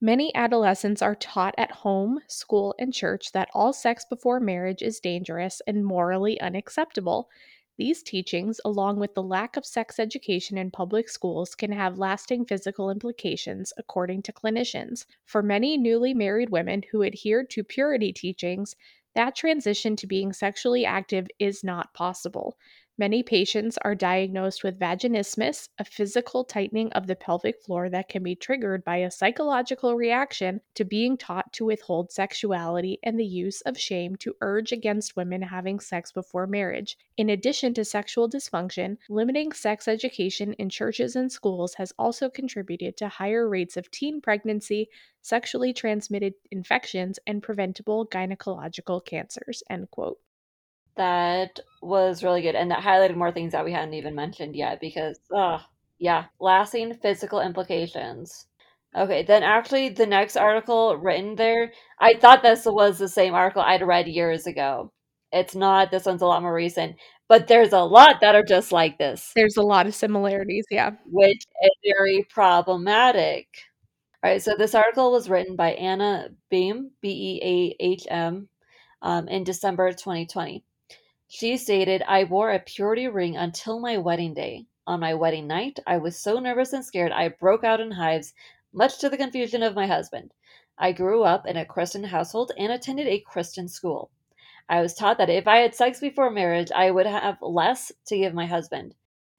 Many adolescents are taught at home, school, and church that all sex before marriage is dangerous and morally unacceptable. These teachings, along with the lack of sex education in public schools, can have lasting physical implications, according to clinicians. For many newly married women who adhered to purity teachings, that transition to being sexually active is not possible. Many patients are diagnosed with vaginismus, a physical tightening of the pelvic floor that can be triggered by a psychological reaction to being taught to withhold sexuality and the use of shame to urge against women having sex before marriage. In addition to sexual dysfunction, limiting sex education in churches and schools has also contributed to higher rates of teen pregnancy, sexually transmitted infections, and preventable gynecological cancers. End quote that was really good and that highlighted more things that we hadn't even mentioned yet because uh Yeah, lasting physical implications. Okay, then actually the next article written there, I thought this was the same article I'd read years ago. It's not, this one's a lot more recent, but there's a lot that are just like this. There's a lot of similarities, yeah. Which is very problematic. All right, so this article was written by Anna Beahm, B E A H M, um, in December 2020. She stated, I wore a purity ring until my wedding day. On my wedding night, I was so nervous and scared I broke out in hives, much to the confusion of my husband. I grew up in a Christian household and attended a Christian school. I was taught that if I had sex before marriage, I would have less to give my husband.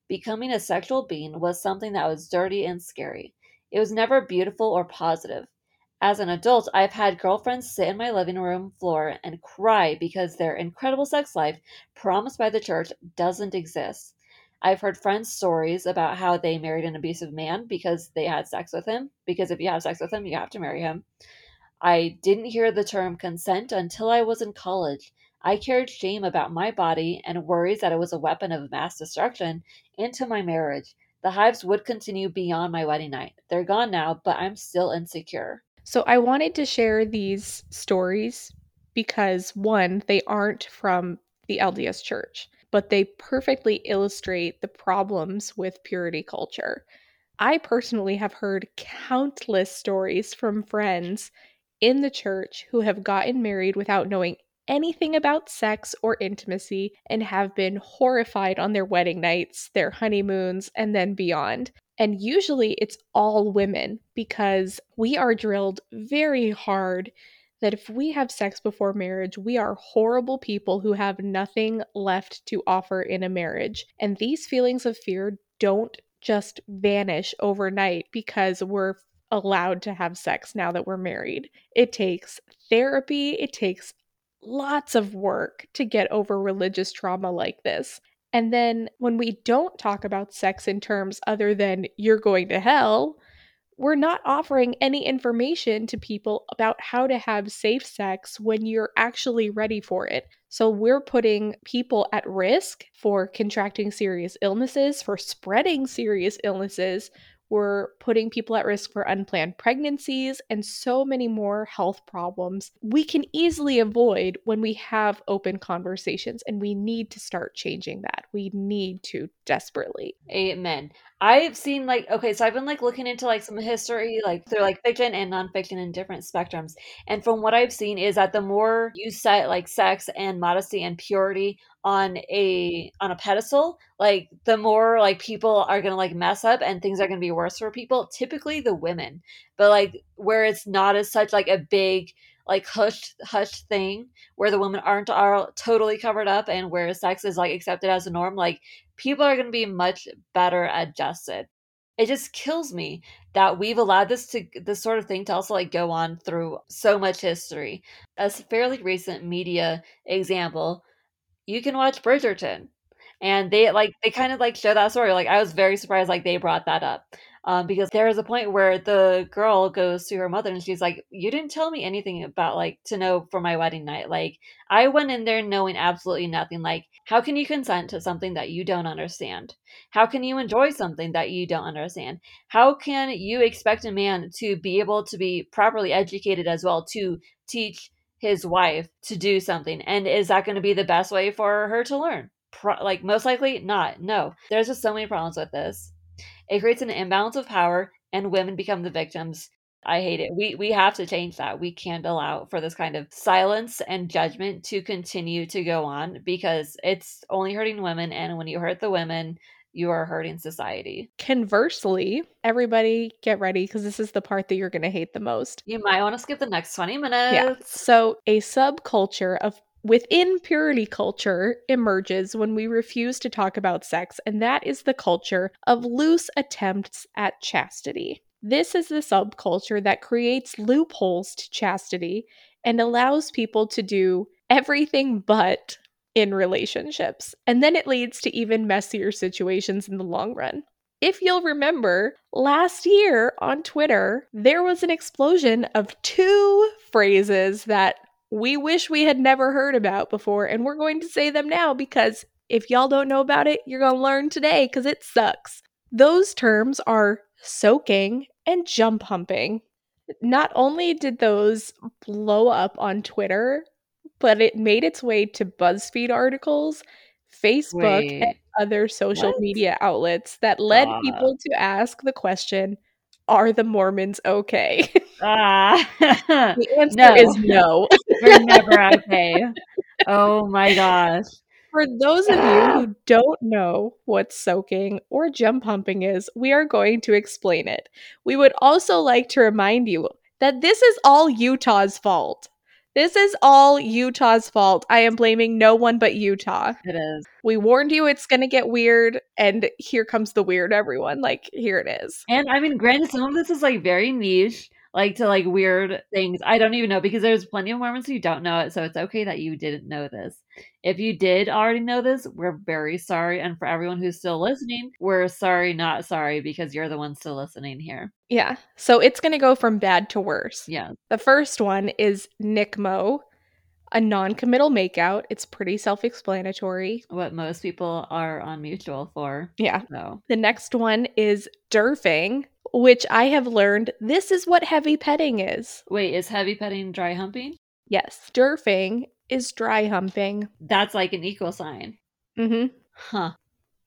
Becoming a sexual being was something that was dirty and scary. It was never beautiful or positive. As an adult, I've had girlfriends sit in my living room floor and cry because their incredible sex life, promised by the church, doesn't exist. I've heard friends' stories about how they married an abusive man because they had sex with him, because if you have sex with him, you have to marry him. I didn't hear the term consent until I was in college. I carried shame about my body and worries that it was a weapon of mass destruction into my marriage. The hives would continue beyond my wedding night. They're gone now, but I'm still insecure. So I wanted to share these stories because one, they aren't from the LDS church, but they perfectly illustrate the problems with purity culture. I personally have heard countless stories from friends in the church who have gotten married without knowing anything about sex or intimacy and have been horrified on their wedding nights, their honeymoons, and then beyond. And usually it's all women because we are drilled very hard that if we have sex before marriage, we are horrible people who have nothing left to offer in a marriage. And these feelings of fear don't just vanish overnight because we're allowed to have sex now that we're married. It takes therapy, it takes lots of work to get over religious trauma like this. And then when we don't talk about sex in terms other than you're going to hell, we're not offering any information to people about how to have safe sex when you're actually ready for it. So we're putting people at risk for contracting serious illnesses, for spreading serious illnesses. We're putting people at risk for unplanned pregnancies and so many more health problems we can easily avoid when we have open conversations. And we need to start changing that. We need to desperately. Amen. I've seen like okay, so I've been like looking into like some history, like through like fiction and nonfiction in different spectrums. And from what I've seen is that the more you set like sex and modesty and purity on a on a pedestal, like the more like people are gonna like mess up and things are gonna be worse for people. Typically the women, but like where it's not as such like a big like hushed hushed thing where the women aren't are totally covered up and where sex is like accepted as a norm like people are going to be much better adjusted. It just kills me that we've allowed this to this sort of thing to also like go on through so much history. As a fairly recent media example you can watch bridgerton and they like they kind of like show that story like i was very surprised like they brought that up um, because there is a point where the girl goes to her mother and she's like, "You didn't tell me anything about like to know for my wedding night. Like I went in there knowing absolutely nothing. Like how can you consent to something that you don't understand? How can you enjoy something that you don't understand? How can you expect a man to be able to be properly educated as well to teach his wife to do something? And is that going to be the best way for her to learn?" Pro- like most likely not. No, there's just so many problems with this. It creates an imbalance of power and women become the victims. I hate it. We we have to change that. We can't allow for this kind of silence and judgment to continue to go on because it's only hurting women and when you hurt the women, you are hurting society. Conversely, everybody get ready because this is the part that you're going to hate the most. You might want to skip the next 20 minutes. Yeah. So, a subculture of within purity culture emerges when we refuse to talk about sex, and that is the culture of loose attempts at chastity. This is the subculture that creates loopholes to chastity and allows people to do everything but in relationships. And then it leads to even messier situations in the long run. If you'll remember, last year on Twitter, there was an explosion of two phrases that we wish we had never heard about before, and we're going to say them now because if y'all don't know about it, you're going to learn today because it sucks. Those terms are soaking and jump humping. Not only did those blow up on Twitter, but it made its way to BuzzFeed articles, Facebook, and other social What? media outlets that led God. people to ask the question Are the Mormons okay? (laughs) Ah. (laughs) the answer No. is no. We're never okay. Oh my gosh. For those of you who (sighs) don't know what soaking or jump pumping is, we are going to explain it. We would also like to remind you that this is all Utah's fault. This is all Utah's fault. I am blaming no one but Utah. It is. We warned you it's going to get weird, and here comes the weird, everyone. Like, here it is. And I mean, granted, some of this is like very niche, like to like weird things. I don't even know because there's plenty of Mormons who don't know it, so it's okay that you didn't know this. If you did already know this, we're very sorry. And for everyone who's still listening, we're sorry, not sorry, because you're the one still listening here. Yeah. So it's going to go from bad to worse. Yeah. The first one is NCMO, a non committal makeout. It's pretty self explanatory. What most people are on mutual for. Yeah. So The next one is DERFing, which I have learned this is what heavy petting is. wait, is heavy petting dry humping? Yes, DERFing is dry humping. That's like an equal sign. Mm-hmm. Huh.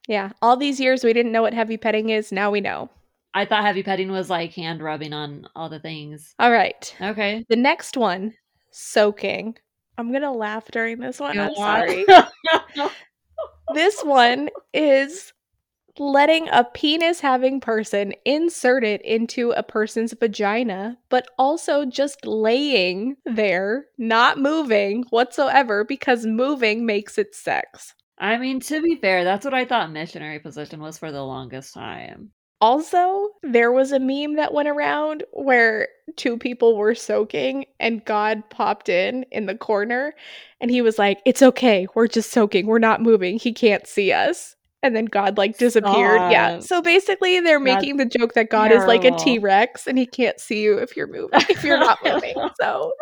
Yeah. All these years we didn't know what heavy petting is. Now we know. I thought heavy petting was like hand rubbing on all the things. All right. Okay. The next one, soaking. I'm going to laugh during this one. I'm sorry. (laughs) this one is letting a penis having person insert it into a person's vagina, but also just laying there, not moving whatsoever because moving makes it sex. I mean, to be fair, that's what I thought missionary position was for the longest time. Also, there was a meme that went around where two people were soaking and God popped in in the corner and he was like, It's okay. We're just soaking. We're not moving. He can't see us. And then God like disappeared. Yeah. So basically, they're That's making the joke that God is like a T Rex and he can't see you if you're moving, if you're not (laughs) moving. So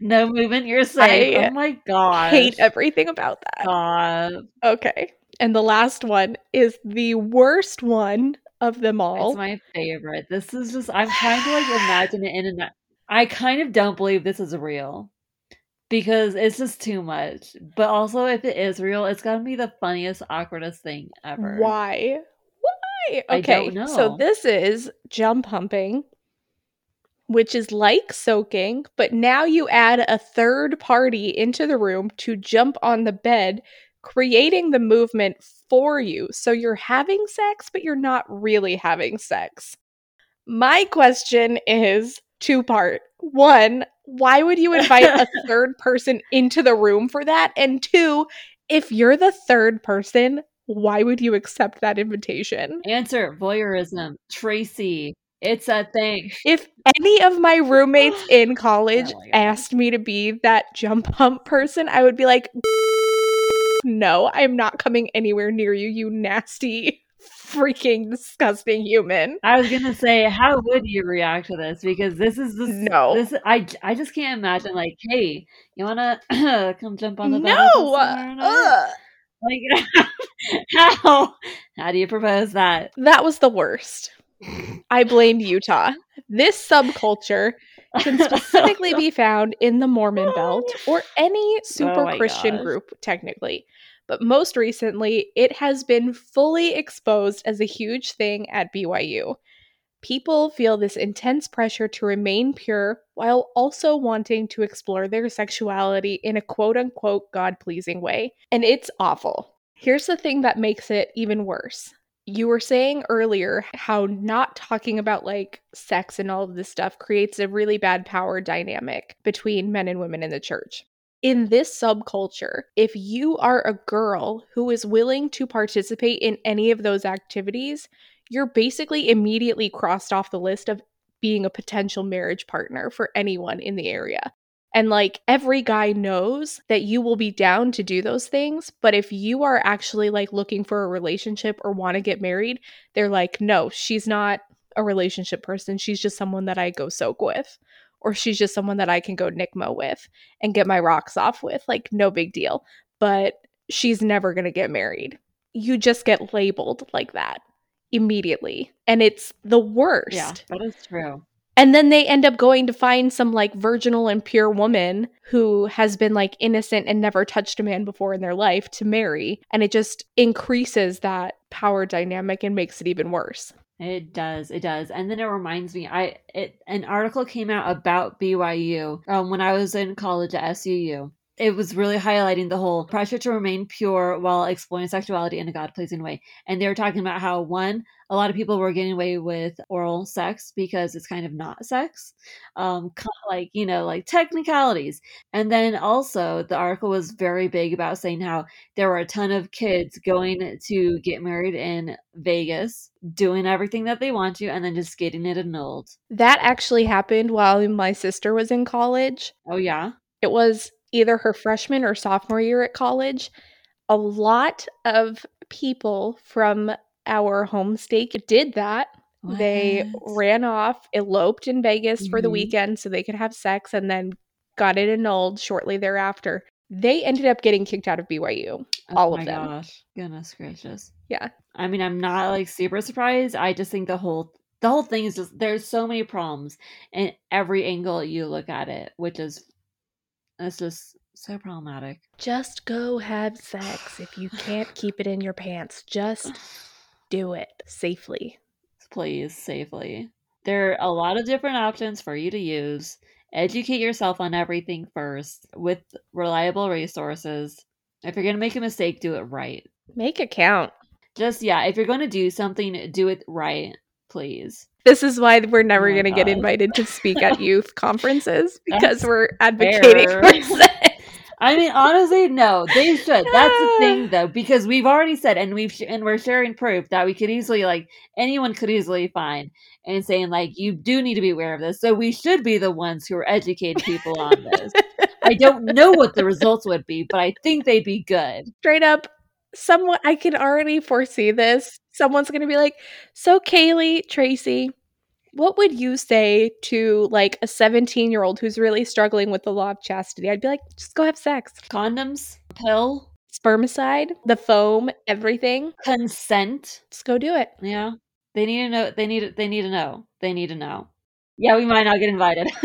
no movement, you're safe. I oh my god. hate everything about that. Stop. Okay. And the last one is the worst one of them all. It's my favorite. This is just I'm trying to like imagine it in and I kind of don't believe this is real. Because it's just too much. But also if it is real, it's gonna be the funniest, awkwardest thing ever. Why? Why? Okay, so this is jump pumping, which is like soaking, but now you add a third party into the room to jump on the bed, creating the movement for you. So you're having sex, but you're not really having sex. My question is two part. One, why would you invite a (laughs) third person into the room for that? And two, if you're the third person, why would you accept that invitation? Answer voyeurism. Tracy. It's a thing. If any of my roommates (gasps) in college Oh asked me to be that jump hump person, I would be like, no, I'm not coming anywhere near you, you nasty, freaking disgusting human. I was gonna say, how would you react to this? Because this is this No. this I I just can't imagine like, hey, you wanna (clears throat) come jump on the bed with us No! night? Uh, (laughs) like how how do you propose that? That was the worst. I blame Utah. This subculture can (laughs) specifically be found in the Mormon Belt (laughs) or any super Oh Christian gosh. group, technically. But most recently, it has been fully exposed as a huge thing at BYU. People feel this intense pressure to remain pure while also wanting to explore their sexuality in a quote unquote God pleasing way. And it's awful. Here's the thing that makes it even worse you were saying earlier how not talking about like sex and all of this stuff creates a really bad power dynamic between men and women in the church. In this subculture, if you are a girl who is willing to participate in any of those activities, you're basically immediately crossed off the list of being a potential marriage partner for anyone in the area. And like every guy knows that you will be down to do those things. But if you are actually like looking for a relationship or want to get married, they're like, no, she's not a relationship person. She's just someone that I go soak with. Or she's just someone that I can go NCMO with and get my rocks off with. Like, no big deal. But she's never going to get married. You just get labeled like that. immediately. And it's the worst. Yeah, that is true. And then they end up going to find some like virginal and pure woman who has been like innocent and never touched a man before in their life to marry. And it just increases that power dynamic and makes it even worse. It does, it does, and then it reminds me. I it an article came out about BYU um, when I was in college at SUU, it was really highlighting the whole pressure to remain pure while exploring sexuality in a God pleasing way. And they were talking about how, one, a lot of people were getting away with oral sex because it's kind of not sex, um, like, you know, like technicalities. And then also, the article was very big about saying how there were a ton of kids going to get married in Vegas, doing everything that they want to, and then just getting it annulled. That actually happened while my sister was in college. Oh, yeah. It was either her freshman or sophomore year at college, a lot of people from our home state did that. What? They ran off, eloped in Vegas mm-hmm. for the mm-hmm. weekend so they could have sex and then got it annulled shortly thereafter. They ended up getting kicked out of BYU. Oh all of them. Oh gosh. Goodness gracious. Yeah. I mean, I'm not like super surprised. I just think the whole the whole thing is just there's so many problems in every angle you look at it, which is it's just so problematic. Just go have sex. If you can't keep it in your pants, just (sighs) do it safely. Please, safely. There are a lot of different options for you to use. Educate yourself on everything first with reliable resources. If you're going to make a mistake, do it right. Make it count. Just, yeah, if you're going to do something, do it right, please. This is why we're oh never oh going to get invited to speak at (laughs) youth conferences because That's we're advocating fair. for (laughs) sex. I mean, honestly, no, they should. That's the thing, (laughs) though, because we've already said, and we've and we're sharing proof that we could easily, like, anyone could easily find, and saying like, you do need to be aware of this. So we should be the ones who are educating people on this. I don't know what the results would be, but I think they'd be good. Straight up, someone I can already foresee this. Someone's going to be like, "So Kaylee, Tracy, what would you say to like a 17 year old who's really struggling with the law of chastity? I'd be like, just go have sex. Condoms, pill, spermicide, the foam, everything. Consent. Just go do it. Yeah. They need to know. They need. They need to know. They need to know. Yeah, we might not get invited. (laughs)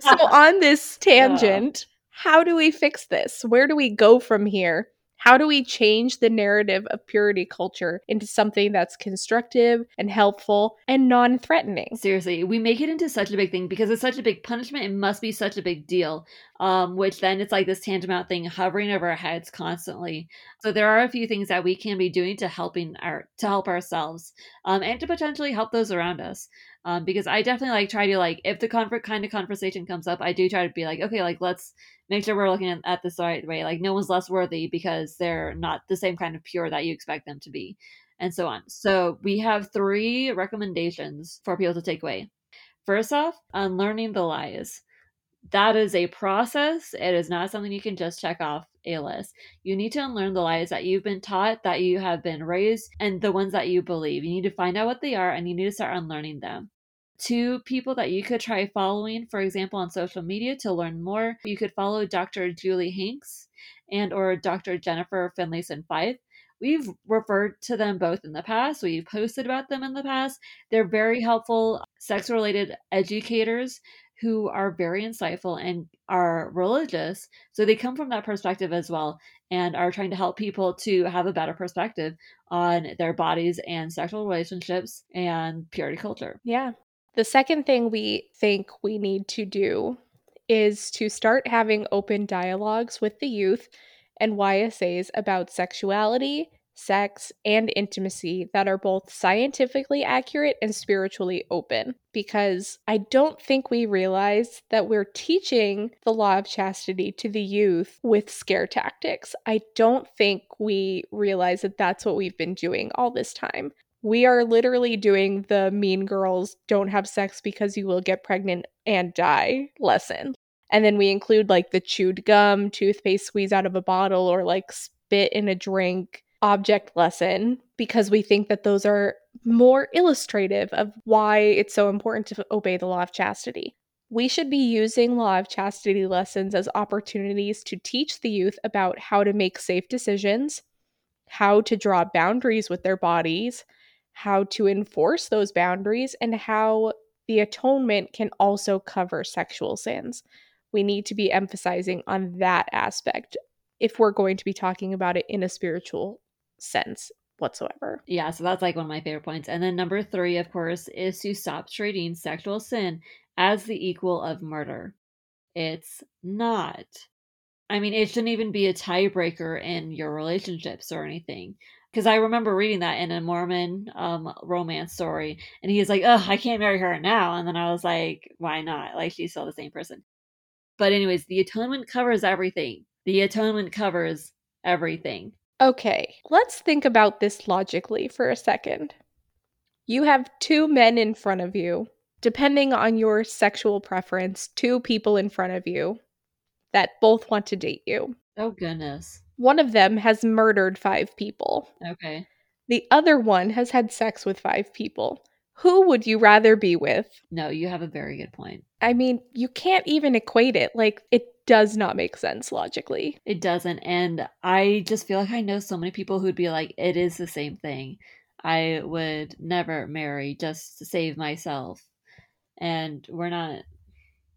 so on this (laughs) tangent, how do we fix this? Where do we go from here? How do we change the narrative of purity culture into something that's constructive and helpful and non threatening? Seriously, we make it into such a big thing because it's such a big punishment. It must be such a big deal. Um, which then it's like this tantamount thing hovering over our heads constantly. So there are a few things that we can be doing to helping our to help ourselves um, and to potentially help those around us. Um, because I definitely like try to like if the comfort kind of conversation comes up, I do try to be like, okay, like let's make sure we're looking at, this the right way. Like no one's less worthy because they're not the same kind of pure that you expect them to be, and so on. So we have three recommendations for people to take away. First off, unlearning the lies. That is a process. It is not something you can just check off a list. You need to unlearn the lies that you've been taught, that you have been raised, and the ones that you believe. You need to find out what they are and you need to start unlearning them two people that you could try following for example on social media to learn more you could follow dr julie hanks and or dr jennifer finlayson fife we've referred to them both in the past we've posted about them in the past they're very helpful sex related educators who are very insightful and are religious so they come from that perspective as well and are trying to help people to have a better perspective on their bodies and sexual relationships and purity culture. Yeah. The second thing we think we need to do is to start having open dialogues with the youth and YSAs about sexuality, sex, and intimacy that are both scientifically accurate and spiritually open. Because I don't think we realize that we're teaching the law of chastity to the youth with scare tactics. I don't think we realize that that's what we've been doing all this time we are literally doing the mean girls don't have sex because you will get pregnant and die lesson. And then we include like the chewed gum, toothpaste squeeze out of a bottle, or like spit in a drink object lesson because we think that those are more illustrative of why it's so important to obey the law of chastity. We should be using law of chastity lessons as opportunities to teach the youth about how to make safe decisions, how to draw boundaries with their bodies, how to enforce those boundaries, and how the atonement can also cover sexual sins. We need to be emphasizing on that aspect if we're going to be talking about it in a spiritual sense whatsoever. Yeah, so that's like one of my favorite points. And then number three, of course, is to stop treating sexual sin as the equal of murder. It's not. I mean, it shouldn't even be a tiebreaker in your relationships or anything. Because I remember reading that in a Mormon um, romance story, and he's like, "Oh, I can't marry her now," and then I was like, "Why not? Like, she's still the same person." But anyways, the atonement covers everything. The atonement covers everything. Okay, let's think about this logically for a second. You have two men in front of you, depending on your sexual preference, two people in front of you that both want to date you. Oh, goodness. One of them has murdered five people. Okay. The other one has had sex with five people. Who would you rather be with? No, you have a very good point. I mean, you can't even equate it. Like, it does not make sense logically. It doesn't. And I just feel like I know so many people who'd be like, it is the same thing. I would never marry just to save myself. And we're not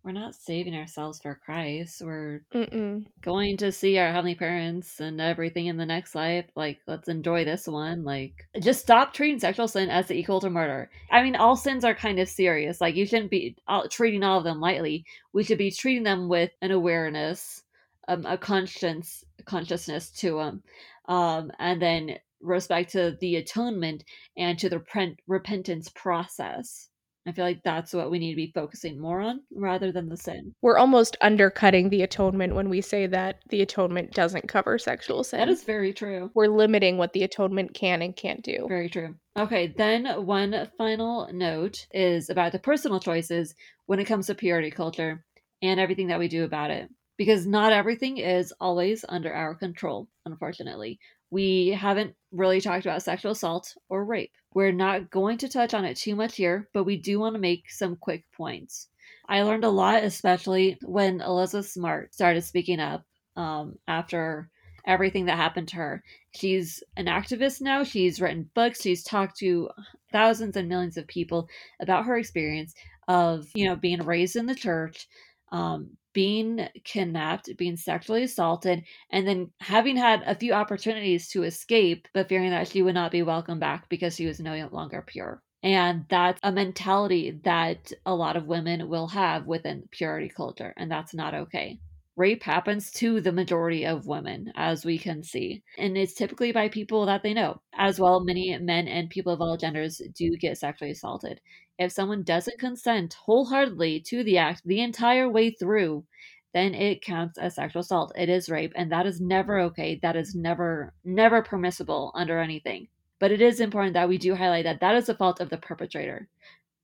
we're not saving ourselves for Christ. We're Mm-mm. going to see our heavenly parents and everything in the next life. Like, let's enjoy this one. Like, just stop treating sexual sin as the equal to murder. I mean, all sins are kind of serious. Like, you shouldn't be all, treating all of them lightly. We should be treating them with an awareness, um, a conscience, consciousness to them, um, and then respect to the atonement and to the repent- repentance process. I feel like that's what we need to be focusing more on rather than the sin. We're almost undercutting the atonement when we say that the atonement doesn't cover sexual sin. That is very true. We're limiting what the atonement can and can't do. Very true. Okay, then one final note is about the personal choices when it comes to purity culture and everything that we do about it. Because not everything is always under our control, unfortunately. We haven't really talked about sexual assault or rape. We're not going to touch on it too much here, but we do want to make some quick points. I learned a lot, especially when Elizabeth Smart started speaking up um, after everything that happened to her. She's an activist now. She's written books. She's talked to thousands and millions of people about her experience of, you know, being raised in the church, um, being kidnapped, being sexually assaulted, and then having had a few opportunities to escape, but fearing that she would not be welcomed back because she was no longer pure. And that's a mentality that a lot of women will have within purity culture, and that's not okay. Rape happens to the majority of women, as we can see, and it's typically by people that they know. As well, many men and people of all genders do get sexually assaulted if someone doesn't consent wholeheartedly to the act the entire way through, then it counts as sexual assault. It is rape, and that is never okay. That is never, never permissible under anything. But it is important that we do highlight that that is the fault of the perpetrator.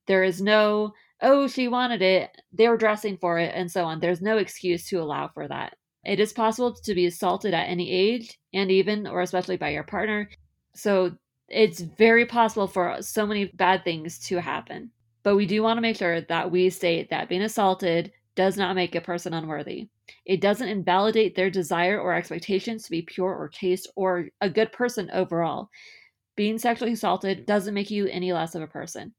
There is no, oh, she wanted it, they were dressing for it, and so on. There's no excuse to allow for that. It is possible to be assaulted at any age, and even or especially by your partner. So it's very possible for so many bad things to happen. But we do want to make sure that we state that being assaulted does not make a person unworthy. It doesn't invalidate their desire or expectations to be pure or chaste or a good person overall. Being sexually assaulted doesn't make you any less of a person.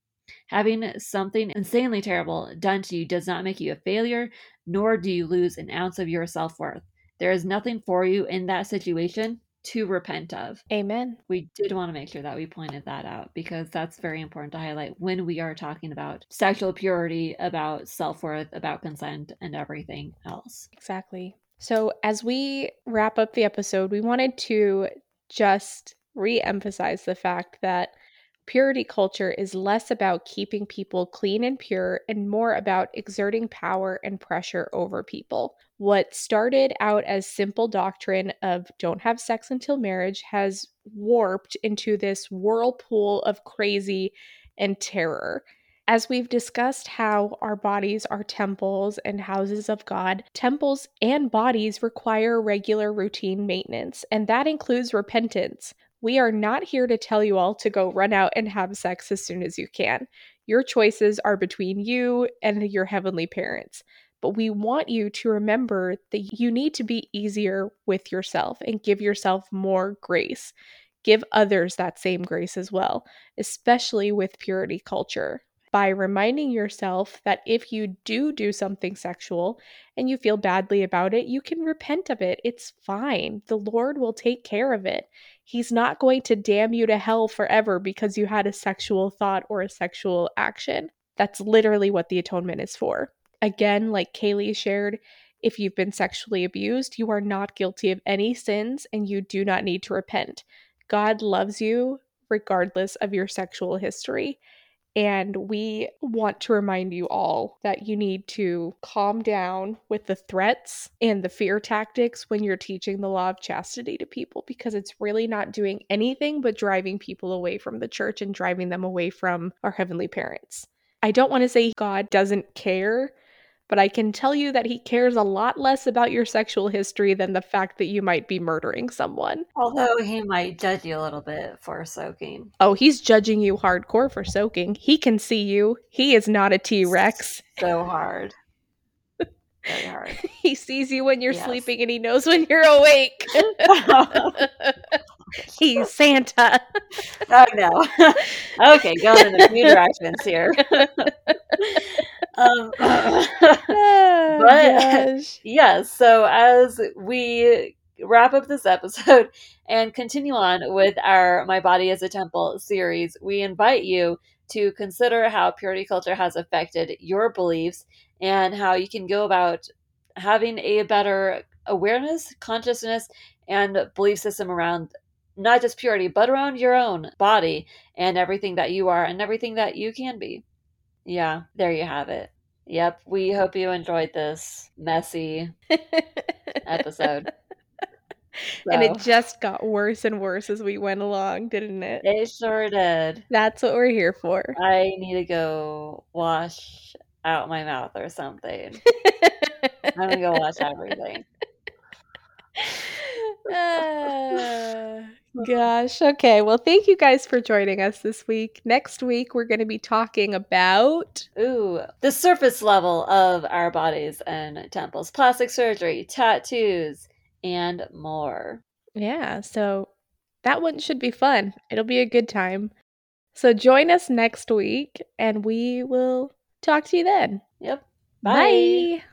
Having something insanely terrible done to you does not make you a failure, nor do you lose an ounce of your self worth. There is nothing for you in that situation to repent of. Amen. We did want to make sure that we pointed that out because that's very important to highlight when we are talking about sexual purity, about self worth, about consent, and everything else. Exactly. So, as we wrap up the episode, we wanted to just re emphasize the fact that purity culture is less about keeping people clean and pure and more about exerting power and pressure over people. What started out as simple doctrine of don't have sex until marriage has warped into this whirlpool of crazy and terror. As we've discussed how our bodies are temples and houses of God, temples and bodies require regular routine maintenance, and that includes repentance. We are not here to tell you all to go run out and have sex as soon as you can. Your choices are between you and your heavenly parents. but we want you to remember that you need to be easier with yourself and give yourself more grace. Give others that same grace as well, especially with purity culture by reminding yourself that if you do do something sexual and you feel badly about it, you can repent of it. It's fine. The Lord will take care of it. He's not going to damn you to hell forever because you had a sexual thought or a sexual action. That's literally what the atonement is for. Again, like Kaylee shared, if you've been sexually abused, you are not guilty of any sins and you do not need to repent. God loves you regardless of your sexual history. And we want to remind you all that you need to calm down with the threats and the fear tactics when you're teaching the law of chastity to people because it's really not doing anything but driving people away from the church and driving them away from our heavenly parents. I don't want to say God doesn't care, but I can tell you that he cares a lot less about your sexual history than the fact that you might be murdering someone. Although he might judge you a little bit for soaking. Oh, he's judging you hardcore for soaking. He can see you. He is not a T Rex. So hard. (laughs) Very hard. he sees you when you're Yes. sleeping and he knows when you're awake. (laughs) he's Santa. oh no. (laughs) okay, going in a few directions here. Um, (laughs) Oh, But- (laughs) yes, so as we wrap up this episode (laughs) and continue on with our My Body as a Temple series, we invite you to consider how purity culture has affected your beliefs and how you can go about having a better awareness, consciousness, and belief system around not just purity, but around your own body and everything that you are and everything that you can be. Yeah, there you have it. Yep, we hope you enjoyed this messy (laughs) episode. And it just got worse and worse as we went along, didn't it? it sure did. That's what we're here for. I need to go wash out my mouth or something. (laughs) I'm gonna go wash everything. Ah, (laughs) gosh. Okay. Well, thank you guys for joining us this week. Next week, we're going to be talking about. Ooh, the surface level of our bodies and temples, plastic surgery, tattoos, and more. Yeah. So that one should be fun. It'll be a good time. So join us next week and we will talk to you then. Yep. Bye.